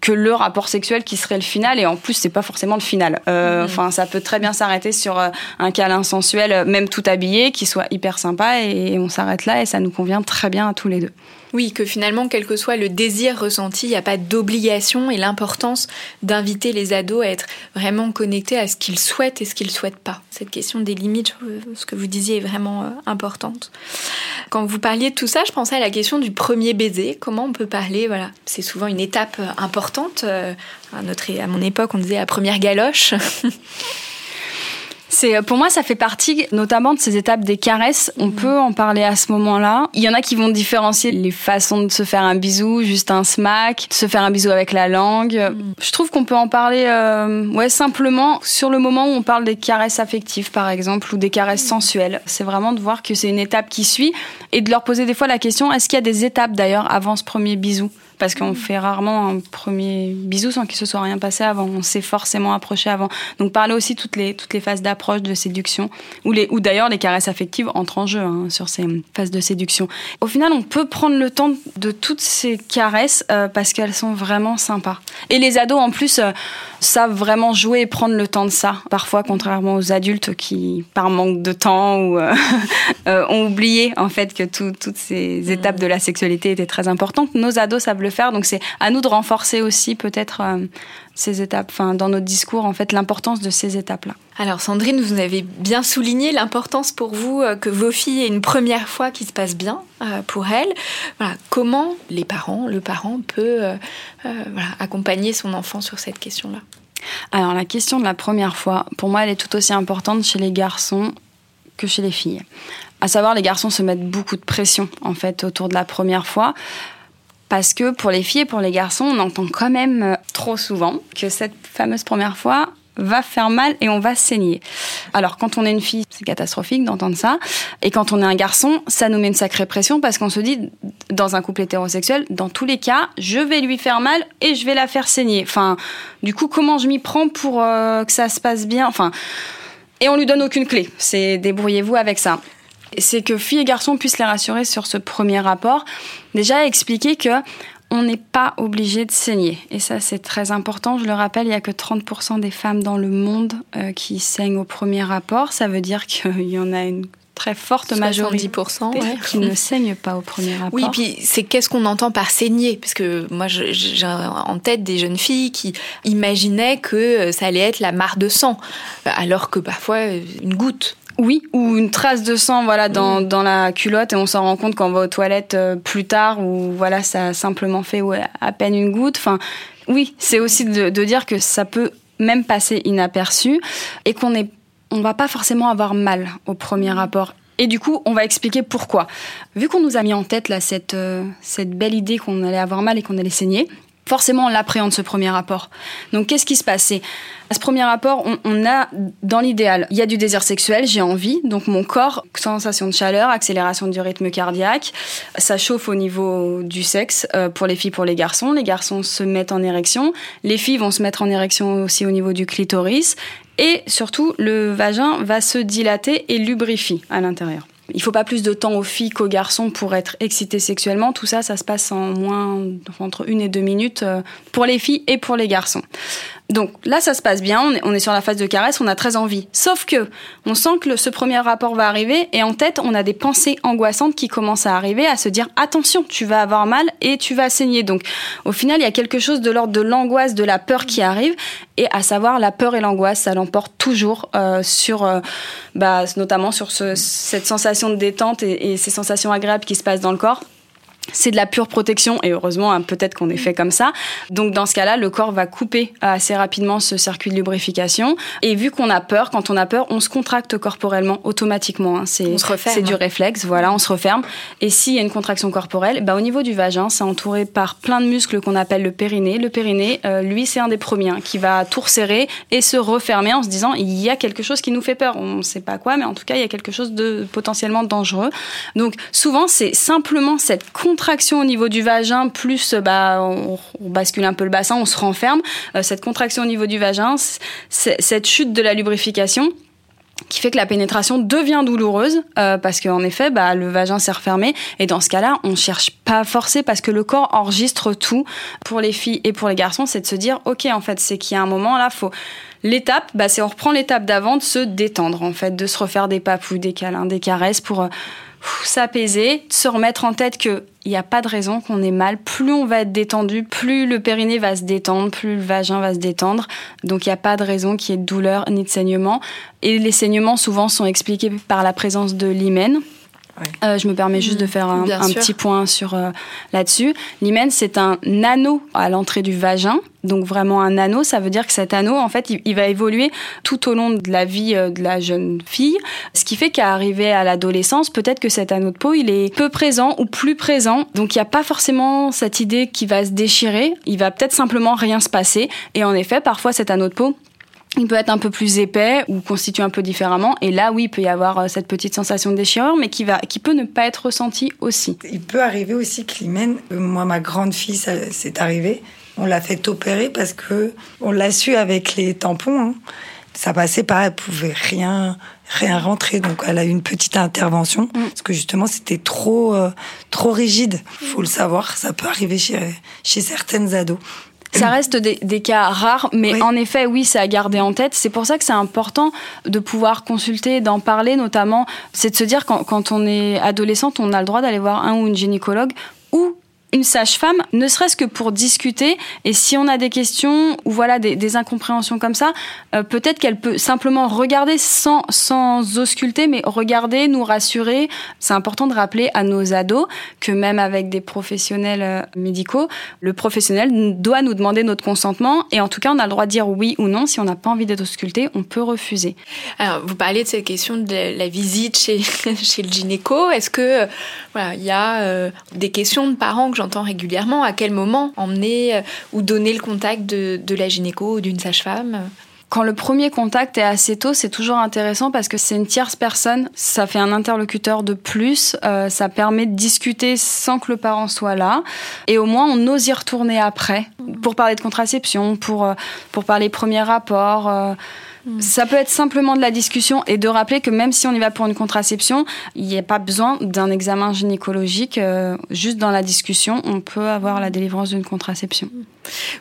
[SPEAKER 2] que le rapport sexuel qui serait le final et en plus c'est pas forcément le final. Euh, mhm. Enfin ça peut très bien s'arrêter sur euh, un câlin sensuel, même tout habillé, qui soit hyper sympa et on s'arrête là et ça nous convient très bien à tous les deux.
[SPEAKER 6] Oui, que finalement, quel que soit le désir ressenti, il n'y a pas d'obligation et l'importance d'inviter les ados à être vraiment connectés à ce qu'ils souhaitent et ce qu'ils ne souhaitent pas. Cette question des limites, ce que vous disiez, est vraiment euh, importante. Quand vous parliez de tout ça, je pensais à la question du premier baiser. Comment on peut parler Voilà, c'est souvent une étape euh, importante. Euh, à, notre, à mon époque, on disait la première galoche.
[SPEAKER 2] C'est pour moi, ça fait partie notamment de ces étapes des caresses. On mm. peut en parler à ce moment-là. Il y en a qui vont différencier les façons de se faire un bisou, juste un smack, de se faire un bisou avec la langue. Mm. Je trouve qu'on peut en parler, euh, ouais, simplement sur le moment où on parle des caresses affectives, par exemple, ou des caresses sensuelles. C'est vraiment de voir que c'est une étape qui suit et de leur poser des fois la question est-ce qu'il y a des étapes d'ailleurs avant ce premier bisou? Parce qu'on fait rarement un premier bisou sans qu'il se soit rien passé avant. On s'est forcément approché avant. Donc parler aussi toutes les toutes les phases d'approche, de séduction, ou les ou d'ailleurs les caresses affectives entrent en jeu hein, sur ces phases de séduction. Au final, on peut prendre le temps de toutes ces caresses euh, parce qu'elles sont vraiment sympas. Et les ados en plus euh, savent vraiment jouer et prendre le temps de ça. Parfois, contrairement aux adultes qui, par manque de temps ou euh, ont oublié en fait que toutes ces étapes de la sexualité étaient très importantes, nos ados savent le faire. Donc c'est à nous de renforcer aussi peut-être euh, ces étapes, enfin dans notre discours en fait l'importance de ces étapes-là.
[SPEAKER 6] Alors Sandrine, vous avez bien souligné l'importance pour vous euh, que vos filles aient une première fois qui se passe bien euh, pour elles. Voilà, comment les parents, le parent peut accompagner son enfant sur cette question-là?
[SPEAKER 2] Alors la question de la première fois, pour moi, elle est tout aussi importante chez les garçons que chez les filles. À savoir, les garçons se mettent beaucoup de pression en fait autour de la première fois parce que pour les filles et pour les garçons, on entend quand même euh, trop souvent que cette fameuse première fois va faire mal et on va saigner. Alors quand on est une fille, c'est catastrophique d'entendre ça. Et quand on est un garçon, ça nous met une sacrée pression parce qu'on se dit, dans un couple hétérosexuel, dans tous les cas, je vais lui faire mal et je vais la faire saigner. Enfin, du coup, comment je m'y prends pour euh, que ça se passe bien? Enfin, et on lui donne aucune clé. C'est débrouillez-vous avec ça c'est que filles et garçons puissent les rassurer sur ce premier rapport. Déjà, expliquer que on n'est pas obligé de saigner. Et ça, c'est très important. Je le rappelle, il n'y a que 30% des femmes dans le monde euh, qui saignent au premier rapport. Ça veut dire qu'il y en a une très forte majorité qui ne saignent pas au premier rapport.
[SPEAKER 6] Oui, puis c'est qu'est-ce qu'on entend par saigner? Parce que moi, j'ai en tête des jeunes filles qui imaginaient que euh, ça allait être la mare de sang, alors que parfois euh, une goutte.
[SPEAKER 2] Oui, ou une trace de sang voilà dans, dans la culotte et on s'en rend compte quand on va aux toilettes euh, plus tard ou voilà ça a simplement fait à peine une goutte. Enfin, oui, c'est aussi de, de, dire que ça peut même passer inaperçu et qu'on est on va pas forcément avoir mal au premier rapport. Et du coup, on va expliquer pourquoi. Vu qu'on nous a mis en tête là cette, euh, cette belle idée qu'on allait avoir mal et qu'on allait saigner, forcément on l'appréhende ce premier rapport. Donc qu'est-ce qui se passe? À ce premier rapport, on, a dans l'idéal, il y a du désir sexuel, j'ai envie, donc mon corps, sensation de chaleur, accélération du rythme cardiaque, ça chauffe au niveau du sexe euh, pour les filles, pour les garçons. Les garçons se mettent en érection, les filles vont se mettre en érection aussi au niveau du clitoris, et surtout le vagin va se dilater et lubrifie à l'intérieur. Il faut pas plus de temps aux filles qu'aux garçons pour être excités sexuellement. Tout ça, ça se passe en moins entre une et deux minutes euh, pour les filles et pour les garçons. Donc là, ça se passe bien, on est, on est, sur la phase de caresse, on a très envie. Sauf que on sent que ce premier rapport va arriver et en tête, on a des pensées angoissantes qui commencent à arriver, à se dire attention, tu vas avoir mal et tu vas saigner. Donc au final, il y a quelque chose de l'ordre de l'angoisse, de la peur qui arrive et à savoir la peur et l'angoisse, ça l'emporte toujours euh, sur, euh, bah, notamment sur ce, cette sensation de détente et, et ces sensations agréables qui se passent dans le corps c'est de la pure protection et heureusement hein, peut-être qu'on est fait comme ça. Donc dans ce cas-là, le corps va couper assez rapidement ce circuit de lubrification et vu qu'on a peur, quand on a peur, on se contracte corporellement automatiquement. Hein. C'est c'est du réflexe, voilà, on se referme. Et s'il y a une contraction corporelle, bah, au niveau du vagin, c'est entouré par plein de muscles qu'on appelle le périnée. Le périnée, euh, lui, c'est un des premiers hein, qui va tout resserrer et se refermer en se disant il y a quelque chose qui nous fait peur. On ne sait pas quoi, mais en tout cas il y a quelque chose de potentiellement dangereux. Donc souvent c'est simplement cette contraction au niveau du vagin, plus bah, on, bascule un peu le bassin, on se renferme. Euh, cette contraction au niveau du vagin, cette chute de la lubrification qui fait que la pénétration devient douloureuse euh, parce qu'en effet bah, le vagin s'est refermé et dans ce cas-là on cherche pas à forcer parce que le corps enregistre tout pour les filles et pour les garçons c'est de se dire ok en fait c'est qu'il y a un moment là faut l'étape bah, c'est on reprend l'étape d'avant de se détendre en fait de se refaire des papous des câlins des caresses pour euh, s'apaiser, se remettre en tête qu'il n'y a pas de raison qu'on ait mal. Plus on va être détendu, plus le périnée va se détendre, plus le vagin va se détendre. Donc il n'y a pas de raison qu'il y ait de douleur ni de saignement. Et les saignements souvent sont expliqués par la présence de l'hymen. Euh, je me permets juste de faire un, petit point sur euh, là-dessus. L'hymen, c'est un anneau à l'entrée du vagin. Donc vraiment un anneau, ça veut dire que cet anneau, en fait, il, va évoluer tout au long de la vie euh, de la jeune fille. Ce qui fait qu'à arriver à l'adolescence, peut-être que cet anneau de peau, il est peu présent ou plus présent. Donc il n'y a pas forcément cette idée qui va se déchirer. Il va peut-être simplement rien se passer. Et en effet, parfois cet anneau de peau, il peut être un peu plus épais ou constitué un peu différemment. Et là, oui, il peut y avoir euh, cette petite sensation de déchirure, mais qui, va, qui peut ne pas être ressentie aussi.
[SPEAKER 1] Il peut arriver aussi que l'hymen, euh, moi, ma grande fille, c'est arrivé. On l'a fait opérer parce que on l'a su avec les tampons. Hein. Ça passait pas, elle pouvait rien, rien rentrer. Donc, elle a eu une petite intervention mm. parce que justement, c'était trop, euh, trop rigide. Faut le savoir, ça peut arriver chez, chez certaines ados.
[SPEAKER 2] Ça reste des, des cas rares, mais en effet, oui, c'est à garder en tête. C'est pour ça que c'est important de pouvoir consulter, d'en parler, notamment. C'est de se dire quand, quand on est adolescente, on a le droit d'aller voir un ou une gynécologue ou une sage-femme, ne serait-ce que pour discuter. Et si on a des questions ou voilà des, incompréhensions comme ça, euh, peut-être qu'elle peut simplement regarder sans, sans ausculter, mais regarder, nous rassurer. C'est important de rappeler à nos ados que même avec des professionnels euh, médicaux, le professionnel doit nous demander notre consentement. Et en tout cas, on a le droit de dire oui ou non. Si on n'a pas envie d'être ausculté, on peut refuser.
[SPEAKER 6] Alors, vous parliez de cette question de la visite chez, chez le gynéco. Est-ce que voilà, il y a euh, des questions de parents que j'entends régulièrement. À quel moment emmener euh, ou donner le contact de, la gynéco ou d'une sage-femme
[SPEAKER 2] quand le premier contact est assez tôt, c'est toujours intéressant parce que c'est une tierce personne, ça fait un interlocuteur de plus, euh, ça permet de discuter sans que le parent soit là, et au moins on ose y retourner après pour parler de contraception, pour pour parler premier Ça peut être simplement de la discussion et de rappeler que même si on y va pour une contraception, il n'y a pas besoin d'un examen gynécologique. Euh, juste dans la discussion, on peut avoir la délivrance d'une contraception.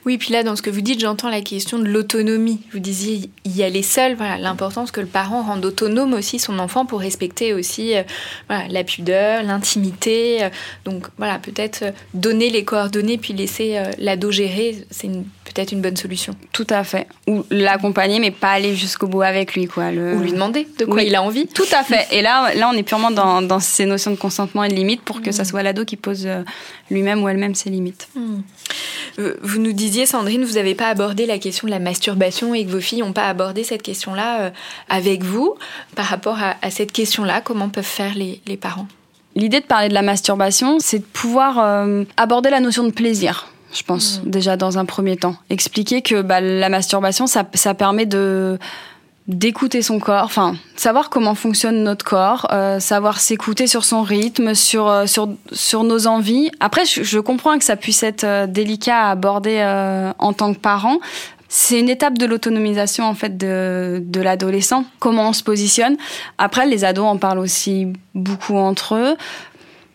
[SPEAKER 6] Oui, puis là, dans ce que vous dites, j'entends la question de l'autonomie. Vous disiez y aller seul. Voilà, l'importance que le parent rende autonome aussi son enfant pour respecter aussi euh, voilà, la pudeur, l'intimité. Euh, donc voilà, peut-être donner les coordonnées puis laisser l'ado gérer, c'est peut-être une bonne solution.
[SPEAKER 2] Tout à fait. Ou l'accompagner, mais pas aller jusqu'au bout avec lui, quoi.
[SPEAKER 6] Ou lui demander de quoi il a envie.
[SPEAKER 2] Tout à fait. Et là, là, on est purement dans, dans ces notions de consentement et de limites pour que ça mm. soit l'ado qui pose euh, lui-même ou elle-même ses limites. Mm.
[SPEAKER 6] Euh, vous nous disiez, Sandrine, vous n'avez pas abordé la question de la masturbation et que vos filles n'ont pas abordé cette question-là euh, avec vous. Par rapport à, cette question-là, comment peuvent faire les, les parents?
[SPEAKER 2] L'idée de parler de la masturbation, c'est de pouvoir aborder la notion de plaisir je pense, mm. déjà dans un premier temps. Expliquer que bah, la masturbation, ça, ça permet de d'écouter son corps, enfin savoir comment fonctionne notre corps, euh, savoir s'écouter sur son rythme, sur euh, sur sur nos envies. Après, je, comprends que ça puisse être euh, délicat à aborder en tant que parent. C'est une étape de l'autonomisation en fait de de l'adolescent. Comment on se positionne. Après, les ados en parlent aussi beaucoup entre eux.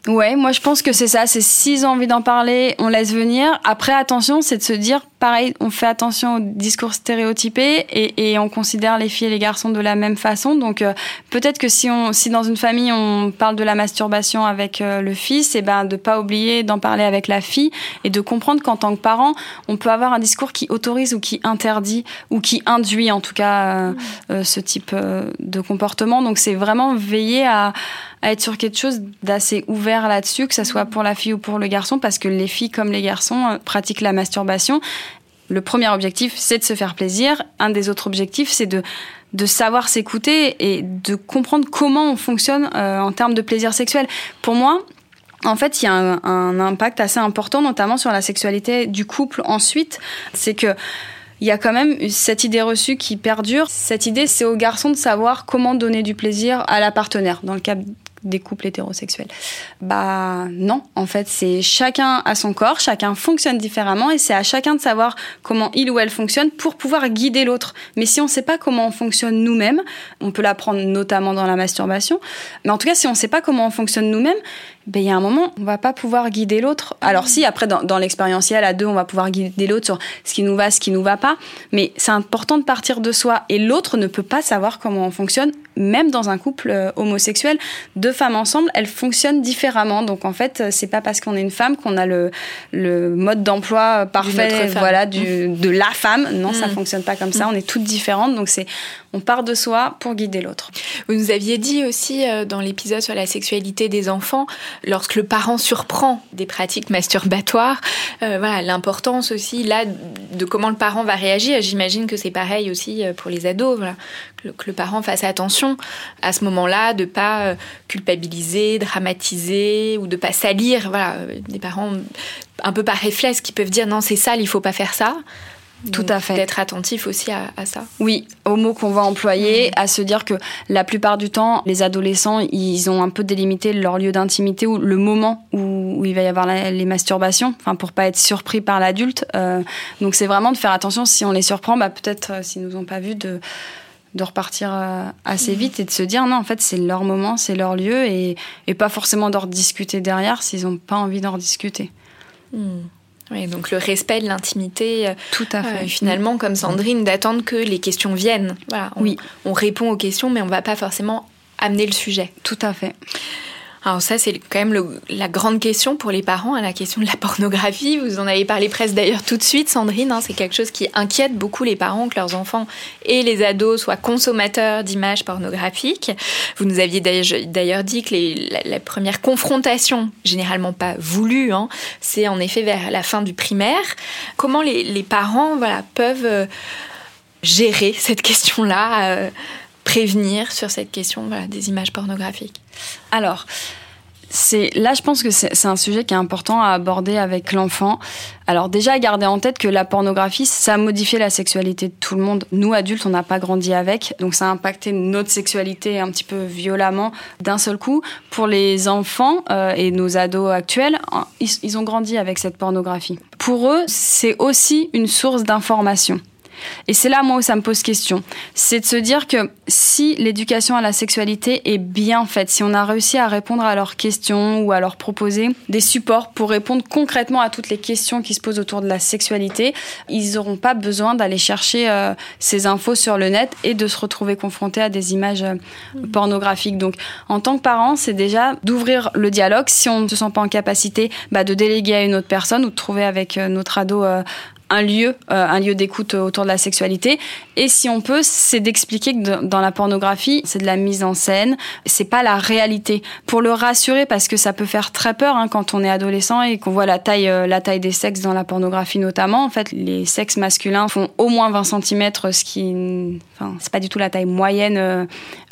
[SPEAKER 2] Ouais, moi je pense que c'est ça. C'est s'ils ont envie d'en parler, on laisse venir. Après, attention, c'est de se dire pareil, on fait attention aux discours stéréotypés et, et, on considère les filles et les garçons de la même façon. Donc euh, peut-être que si, on, si dans une famille on parle de la masturbation avec euh, le fils, et eh ben de pas oublier d'en parler avec la fille et de comprendre qu'en tant que parent, on peut avoir un discours qui autorise ou qui interdit ou qui induit en tout cas euh, ce type de comportement. Donc c'est vraiment veiller à, à être sur quelque chose d'assez ouvert là-dessus, que ce soit pour la fille ou pour le garçon, parce que les filles comme les garçons pratiquent la masturbation le premier objectif, c'est de se faire plaisir. Un des autres objectifs, c'est de, de savoir s'écouter et de comprendre comment on fonctionne euh, en termes de plaisir sexuel. Pour moi, en fait, il y a un, impact assez important, notamment sur la sexualité du couple ensuite. C'est que il y a quand même cette idée reçue qui perdure. Cette idée, c'est au garçon de savoir comment donner du plaisir à la partenaire. Dans le cas des couples hétérosexuels. Bah non, en fait, c'est chacun à son corps, chacun fonctionne différemment et c'est à chacun de savoir comment il ou elle fonctionne pour pouvoir guider l'autre. Mais si on ne sait pas comment on fonctionne nous-mêmes, on peut l'apprendre notamment dans la masturbation, mais en tout cas, si on ne sait pas comment on fonctionne nous-mêmes, ben, il y a un moment, on va pas pouvoir guider l'autre. Alors si, après, dans, dans l'expérientiel, à deux, on va pouvoir guider l'autre sur ce qui nous va, ce qui nous va pas, mais c'est important de partir de soi. Et l'autre ne peut pas savoir comment on fonctionne, même dans un couple euh, homosexuel. Deux femmes ensemble, elles fonctionnent différemment. Donc en fait, c'est pas parce qu'on est une femme qu'on a le, le mode d'emploi parfait, voilà, du, de la femme. Non, ça mm. fonctionne pas comme ça. Mm. On est toutes différentes. Donc c'est on part de soi pour guider l'autre.
[SPEAKER 6] Vous nous aviez dit aussi euh, dans l'épisode sur la sexualité des enfants, lorsque le parent surprend des pratiques masturbatoires, euh, voilà l'importance aussi là de comment le parent va réagir. J'imagine que c'est pareil aussi euh, pour les ados, que, le parent fasse attention à ce moment-là, de pas culpabiliser, dramatiser ou de pas salir. Voilà, des parents un peu par réflexe qui peuvent dire non c'est sale, il faut pas faire ça.
[SPEAKER 2] Tout à fait.
[SPEAKER 6] D'être attentif aussi à, ça.
[SPEAKER 2] Oui, aux mots qu'on va employer, mm. à se dire que la plupart du temps, les adolescents, ils ont un peu délimité leur lieu d'intimité ou le moment où, il va y avoir les masturbations, enfin pour pas être surpris par l'adulte. Euh, donc c'est vraiment de faire attention si on les surprend, bah peut-être euh, s'ils nous ont pas vus de de repartir euh, assez mm. vite et de se dire non en fait c'est leur moment, c'est leur lieu et, et pas forcément d'en discuter derrière s'ils n'ont pas envie d'en discuter.
[SPEAKER 6] Mm. Oui, donc le respect de l'intimité. Euh,
[SPEAKER 2] Tout à fait.
[SPEAKER 6] Euh, finalement, comme Sandrine, d'attendre que les questions viennent. Voilà,
[SPEAKER 2] oui.
[SPEAKER 6] On répond aux questions, mais on ne va pas forcément amener le sujet.
[SPEAKER 2] Tout à fait.
[SPEAKER 6] Alors ça, c'est quand même la grande question pour les parents, hein, la question de la pornographie. Vous en avez parlé presque d'ailleurs tout de suite, Sandrine. Hein, c'est quelque chose qui inquiète beaucoup les parents, que leurs enfants et les ados soient consommateurs d'images pornographiques. Vous nous aviez d'ailleurs dit que la, première confrontation, généralement pas voulue, hein, c'est en effet vers la fin du primaire. Comment les, parents peuvent euh, gérer cette question-là euh, prévenir sur cette question des images pornographiques
[SPEAKER 2] Alors, c'est là, je pense que c'est un sujet qui est important à aborder avec l'enfant. Alors déjà, garder en tête que la pornographie, ça a modifié la sexualité de tout le monde. Nous, adultes, on n'a pas grandi avec, donc ça a impacté notre sexualité un petit peu violemment d'un seul coup. Pour les enfants euh, et nos ados actuels, ils, ils ont grandi avec cette pornographie. Pour eux, c'est aussi une source d'information. Et c'est là, moi, où ça me pose question. C'est de se dire que si l'éducation à la sexualité est bien faite, si on a réussi à répondre à leurs questions ou à leur proposer des supports pour répondre concrètement à toutes les questions qui se posent autour de la sexualité, ils n'auront pas besoin d'aller chercher euh, ces infos sur le net et de se retrouver confrontés à des images euh, mmh. pornographiques. Donc, en tant que parent, c'est déjà d'ouvrir le dialogue. Si on ne se sent pas en capacité, bah, de déléguer à une autre personne ou de trouver avec euh, notre ado un lieu, euh, un lieu d'écoute autour de la sexualité. Et si on peut, c'est d'expliquer que dans la pornographie, c'est de la mise en scène, c'est pas la réalité. Pour le rassurer, parce que ça peut faire très peur hein, quand on est adolescent et qu'on voit la taille, euh, la taille des sexes dans la pornographie notamment. En fait, les sexes masculins font au moins 20 cm, ce qui, enfin, c'est pas du tout la taille moyenne euh,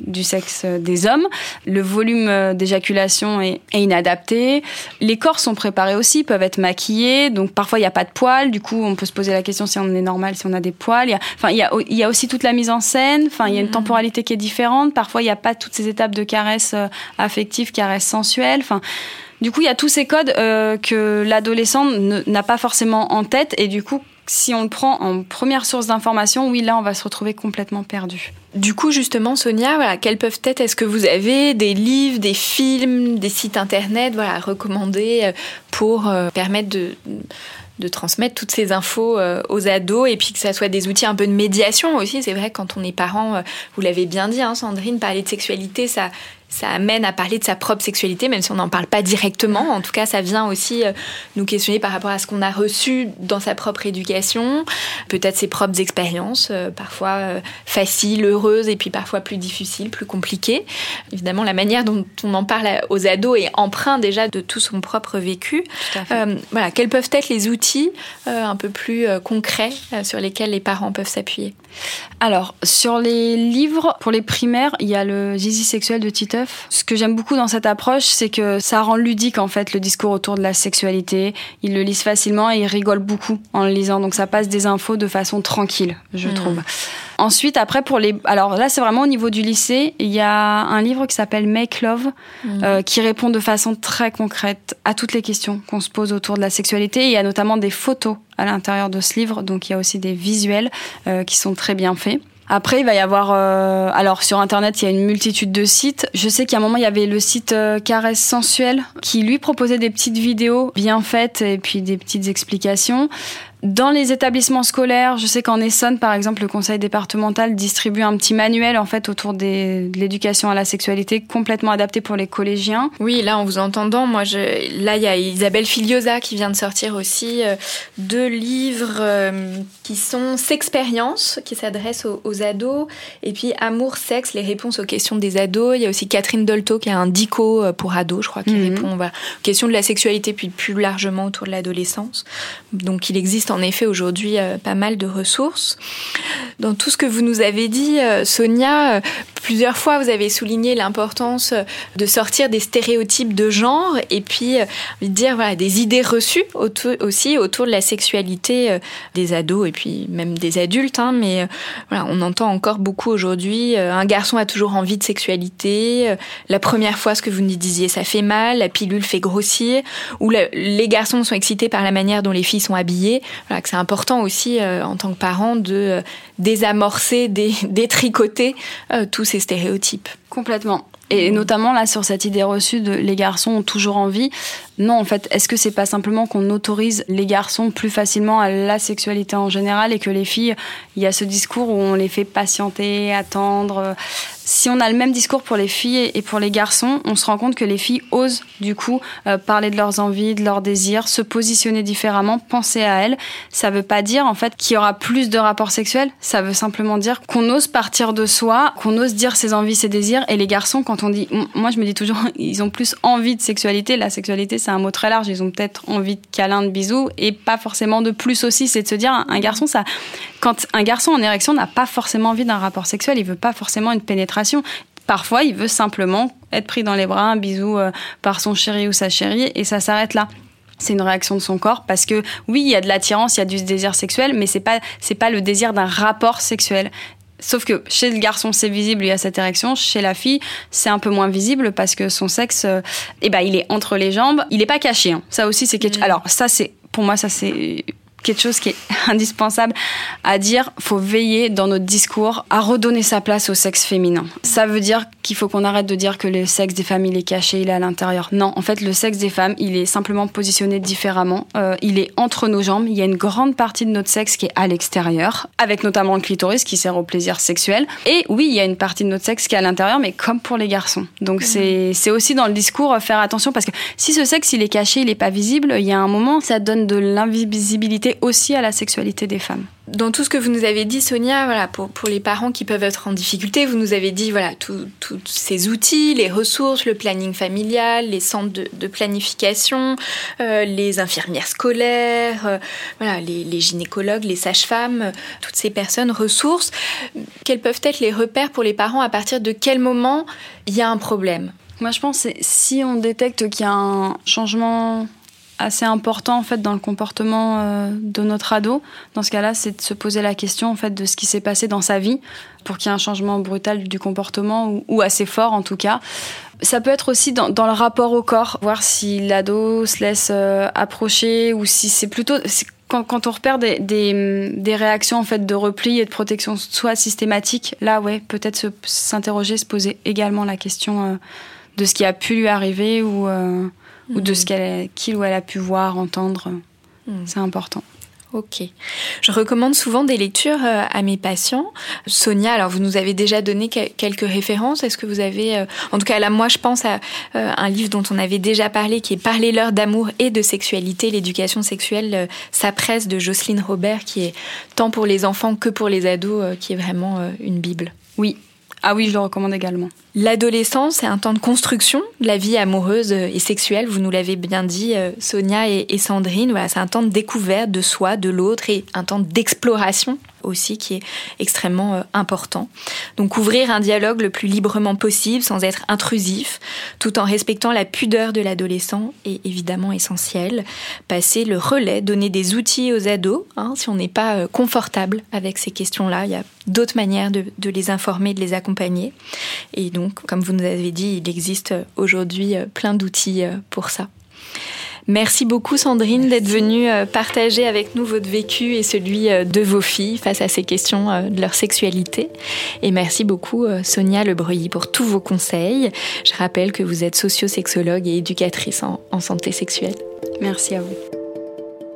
[SPEAKER 2] du sexe des hommes. Le volume d'éjaculation est, est, inadapté. Les corps sont préparés aussi, peuvent être maquillés, donc parfois il n'y a pas de poils, du coup on peut se poser la question si on est normal, si on a des poils. Il y a, enfin, il y a, il y a aussi toute la mise en scène. Enfin, il y a une mm. temporalité qui est différente. Parfois, il n'y a pas toutes ces étapes de caresses euh, affectives, caresses sensuelles. Enfin, du coup, il y a tous ces codes euh, que l'adolescent n'a pas forcément en tête. Et du coup, si on le prend en première source d'information, oui, là, on va se retrouver complètement perdu.
[SPEAKER 6] Du coup, justement, Sonia, voilà, quels peuvent être, est-ce que vous avez des livres, des films, des sites internet, voilà, recommandés euh, pour permettre de de transmettre toutes ces infos aux ados et puis que ça soit des outils un peu de médiation aussi. C'est vrai quand on est parent, vous l'avez bien dit, hein, Sandrine, parler de sexualité, ça ça amène à parler de sa propre sexualité, même si on n'en parle pas directement. En tout cas, ça vient aussi euh, nous questionner par rapport à ce qu'on a reçu dans sa propre éducation, peut-être ses propres expériences, euh, parfois euh, faciles, heureuses, et puis parfois plus difficiles, plus compliquées. Évidemment, la manière dont on en parle aux ados est empreinte déjà de tout son propre vécu. voilà, quels peuvent être les outils un peu plus concrets sur lesquels les parents peuvent s'appuyer?
[SPEAKER 2] Alors, sur les livres, pour les primaires, il y a le Zizi sexuel de Ce que j'aime beaucoup dans cette approche, c'est que ça rend ludique en fait le discours autour de la sexualité. Ils le lisent facilement et ils rigolent beaucoup en le lisant, donc ça passe des infos de façon tranquille, je hmm. trouve. Ensuite, après pour les, alors là c'est vraiment au niveau du lycée, il y a un livre qui s'appelle Make Love hmm. euh, qui répond de façon très concrète à toutes les questions qu'on se pose autour de la sexualité. il y a notamment des photos à l'intérieur de ce livre, donc il y a aussi des visuels euh, qui sont très bien faits. Après, il va y avoir, euh, alors sur Internet, il y a une multitude de sites. Je sais qu'à un moment, il y avait le site euh, Caresse Sensuelle qui lui proposait des petites vidéos bien faites et puis des petites explications. Dans les établissements scolaires, je sais qu'en Essonne, par exemple, le conseil départemental distribue un petit manuel en fait autour des, de l'éducation à la sexualité, complètement adapté pour les collégiens.
[SPEAKER 6] Oui, là, en vous entendant, moi, je, là, il y a Isabelle Filiosa qui vient de sortir aussi euh, deux livres euh, qui sont Sexpérience, qui s'adressent aux, ados, et puis Amour, sexe, les réponses aux questions des ados. Il y a aussi Catherine Dolto qui a un dico euh, pour ados, je crois, qui mhm. répond aux questions de la sexualité, puis plus largement autour de l'adolescence. Donc, il existe en effet aujourd'hui euh, pas mal de ressources. Dans tout ce que vous nous avez dit, euh, Sonia, euh, plusieurs fois vous avez souligné l'importance de sortir des stéréotypes de genre et puis de dire voilà, des idées reçues aussi autour de la sexualité des ados et puis même des adultes. Hein, mais on entend encore beaucoup aujourd'hui un garçon a toujours envie de sexualité. la première fois, ce que vous nous disiez, ça fait mal. La pilule fait grossir. Ou les garçons sont excités par la manière dont les filles sont habillées que c'est important aussi euh, en tant que parent de euh, désamorcer, détricoter euh, tous ces stéréotypes.
[SPEAKER 2] Complètement. Et notamment là sur cette idée reçue de les garçons ont toujours envie. Non, en fait, est-ce que c'est pas simplement qu'on autorise les garçons plus facilement à la sexualité en général et que les filles, il y a ce discours où on les fait patienter, attendre, si on a le même discours pour les filles et pour les garçons, on se rend compte que les filles osent du coup euh, parler de leurs envies, de leurs désirs, se positionner différemment, penser à elles. Ça veut pas dire en fait qu'il y aura plus de rapports sexuels. Ça veut simplement dire qu'on ose partir de soi, qu'on ose dire ses envies, ses désirs. Et les garçons, quand on dit, moi je me dis toujours, ils ont plus envie de sexualité. La sexualité, c'est un mot très large. Ils ont peut-être envie de câlins, de bisous, et pas forcément de plus aussi. C'est de se dire, un garçon, ça, quand un garçon en érection n'a pas forcément envie d'un rapport sexuel, il veut pas forcément une pénétration Parfois, il veut simplement être pris dans les bras, un bisou euh, par son chéri ou sa chérie, et ça s'arrête là. C'est une réaction de son corps parce que oui, il y a de l'attirance, il y a du désir sexuel, mais c'est pas c'est pas le désir d'un rapport sexuel. Sauf que chez le garçon, c'est visible, il y a cette érection. Chez la fille, c'est un peu moins visible parce que son sexe, euh, eh ben, il est entre les jambes. Il n'est pas caché. Hein. Ça aussi, c'est quelque... Mmh. Alors, ça, c'est, pour moi, ça, c'est quelque chose qui est indispensable à dire. Faut veiller dans notre discours à redonner sa place au sexe féminin. Ça veut dire qu'il faut qu'on arrête de dire que le sexe des femmes il est caché, il est à l'intérieur. Non, en fait, le sexe des femmes il est simplement positionné différemment. Euh, il est entre nos jambes. Il y a une grande partie de notre sexe qui est à l'extérieur, avec notamment le clitoris qui sert au plaisir sexuel. Et oui, il y a une partie de notre sexe qui est à l'intérieur, mais comme pour les garçons. Donc mmh. c'est aussi dans le discours euh, faire attention parce que si ce sexe il est caché, il est pas visible, il y a un moment ça donne de l'invisibilité aussi à la sexualité des femmes.
[SPEAKER 6] Dans tout ce que vous nous avez dit, Sonia, voilà, pour, pour les parents qui peuvent être en difficulté, vous nous avez dit voilà tous ces outils, les ressources, le planning familial, les centres de, planification, euh, les infirmières scolaires, euh, voilà, les, les, gynécologues, les sages-femmes, euh, toutes ces personnes ressources. Quels peuvent être les repères pour les parents à partir de quel moment il y a un problème?
[SPEAKER 2] Moi, je pense que si on détecte qu'il y a un changement assez important en fait dans le comportement euh, de notre ado. Dans ce cas-là, c'est de se poser la question en fait de ce qui s'est passé dans sa vie pour qu'il y ait un changement brutal du comportement ou, assez fort en tout cas. Ça peut être aussi dans, le rapport au corps, voir si l'ado se laisse euh, approcher ou si c'est plutôt quand, quand, on repère des, des, des, réactions en fait de repli et de protection soit systématique, là ouais, peut-être s'interroger, se, poser également la question euh, de ce qui a pu lui arriver ou ou de ce qu'elle, qu'il ou elle a pu voir, entendre. Hmm. C'est important.
[SPEAKER 6] Ok. Je recommande souvent des lectures euh, à mes patients. Sonia, alors vous nous avez déjà donné quelques références. Est-ce que vous avez, euh, en tout cas là, moi je pense à euh, un livre dont on avait déjà parlé, qui est Parlez-leur d'amour et de sexualité, l'éducation sexuelle, sa presse de Jocelyne Robert, qui est tant pour les enfants que pour les ados, qui est vraiment une bible.
[SPEAKER 2] Oui. Ah oui, je le recommande également.
[SPEAKER 6] L'adolescence est un temps de construction de la vie amoureuse et sexuelle, vous nous l'avez bien dit, euh, Sonia et Sandrine. Voilà, c'est un temps de découverte de soi, de l'autre et un temps d'exploration aussi qui est extrêmement euh, important. Donc ouvrir un dialogue le plus librement possible sans être intrusif, tout en respectant la pudeur de l'adolescent est évidemment essentiel. Passer le relais, donner des outils aux ados, hein, si on n'est pas euh, confortable avec ces questions-là, il y a d'autres manières de, les informer, de les accompagner. Et donc comme vous nous avez dit, il existe aujourd'hui euh, plein d'outils pour ça. Merci beaucoup Sandrine d'être venue euh, partager avec nous votre vécu et celui de vos filles face à ces questions de leur sexualité. Et merci beaucoup Sonia Lebreuilly pour tous vos conseils. Je rappelle que vous êtes sociosexologue et éducatrice en santé sexuelle.
[SPEAKER 2] Merci à vous.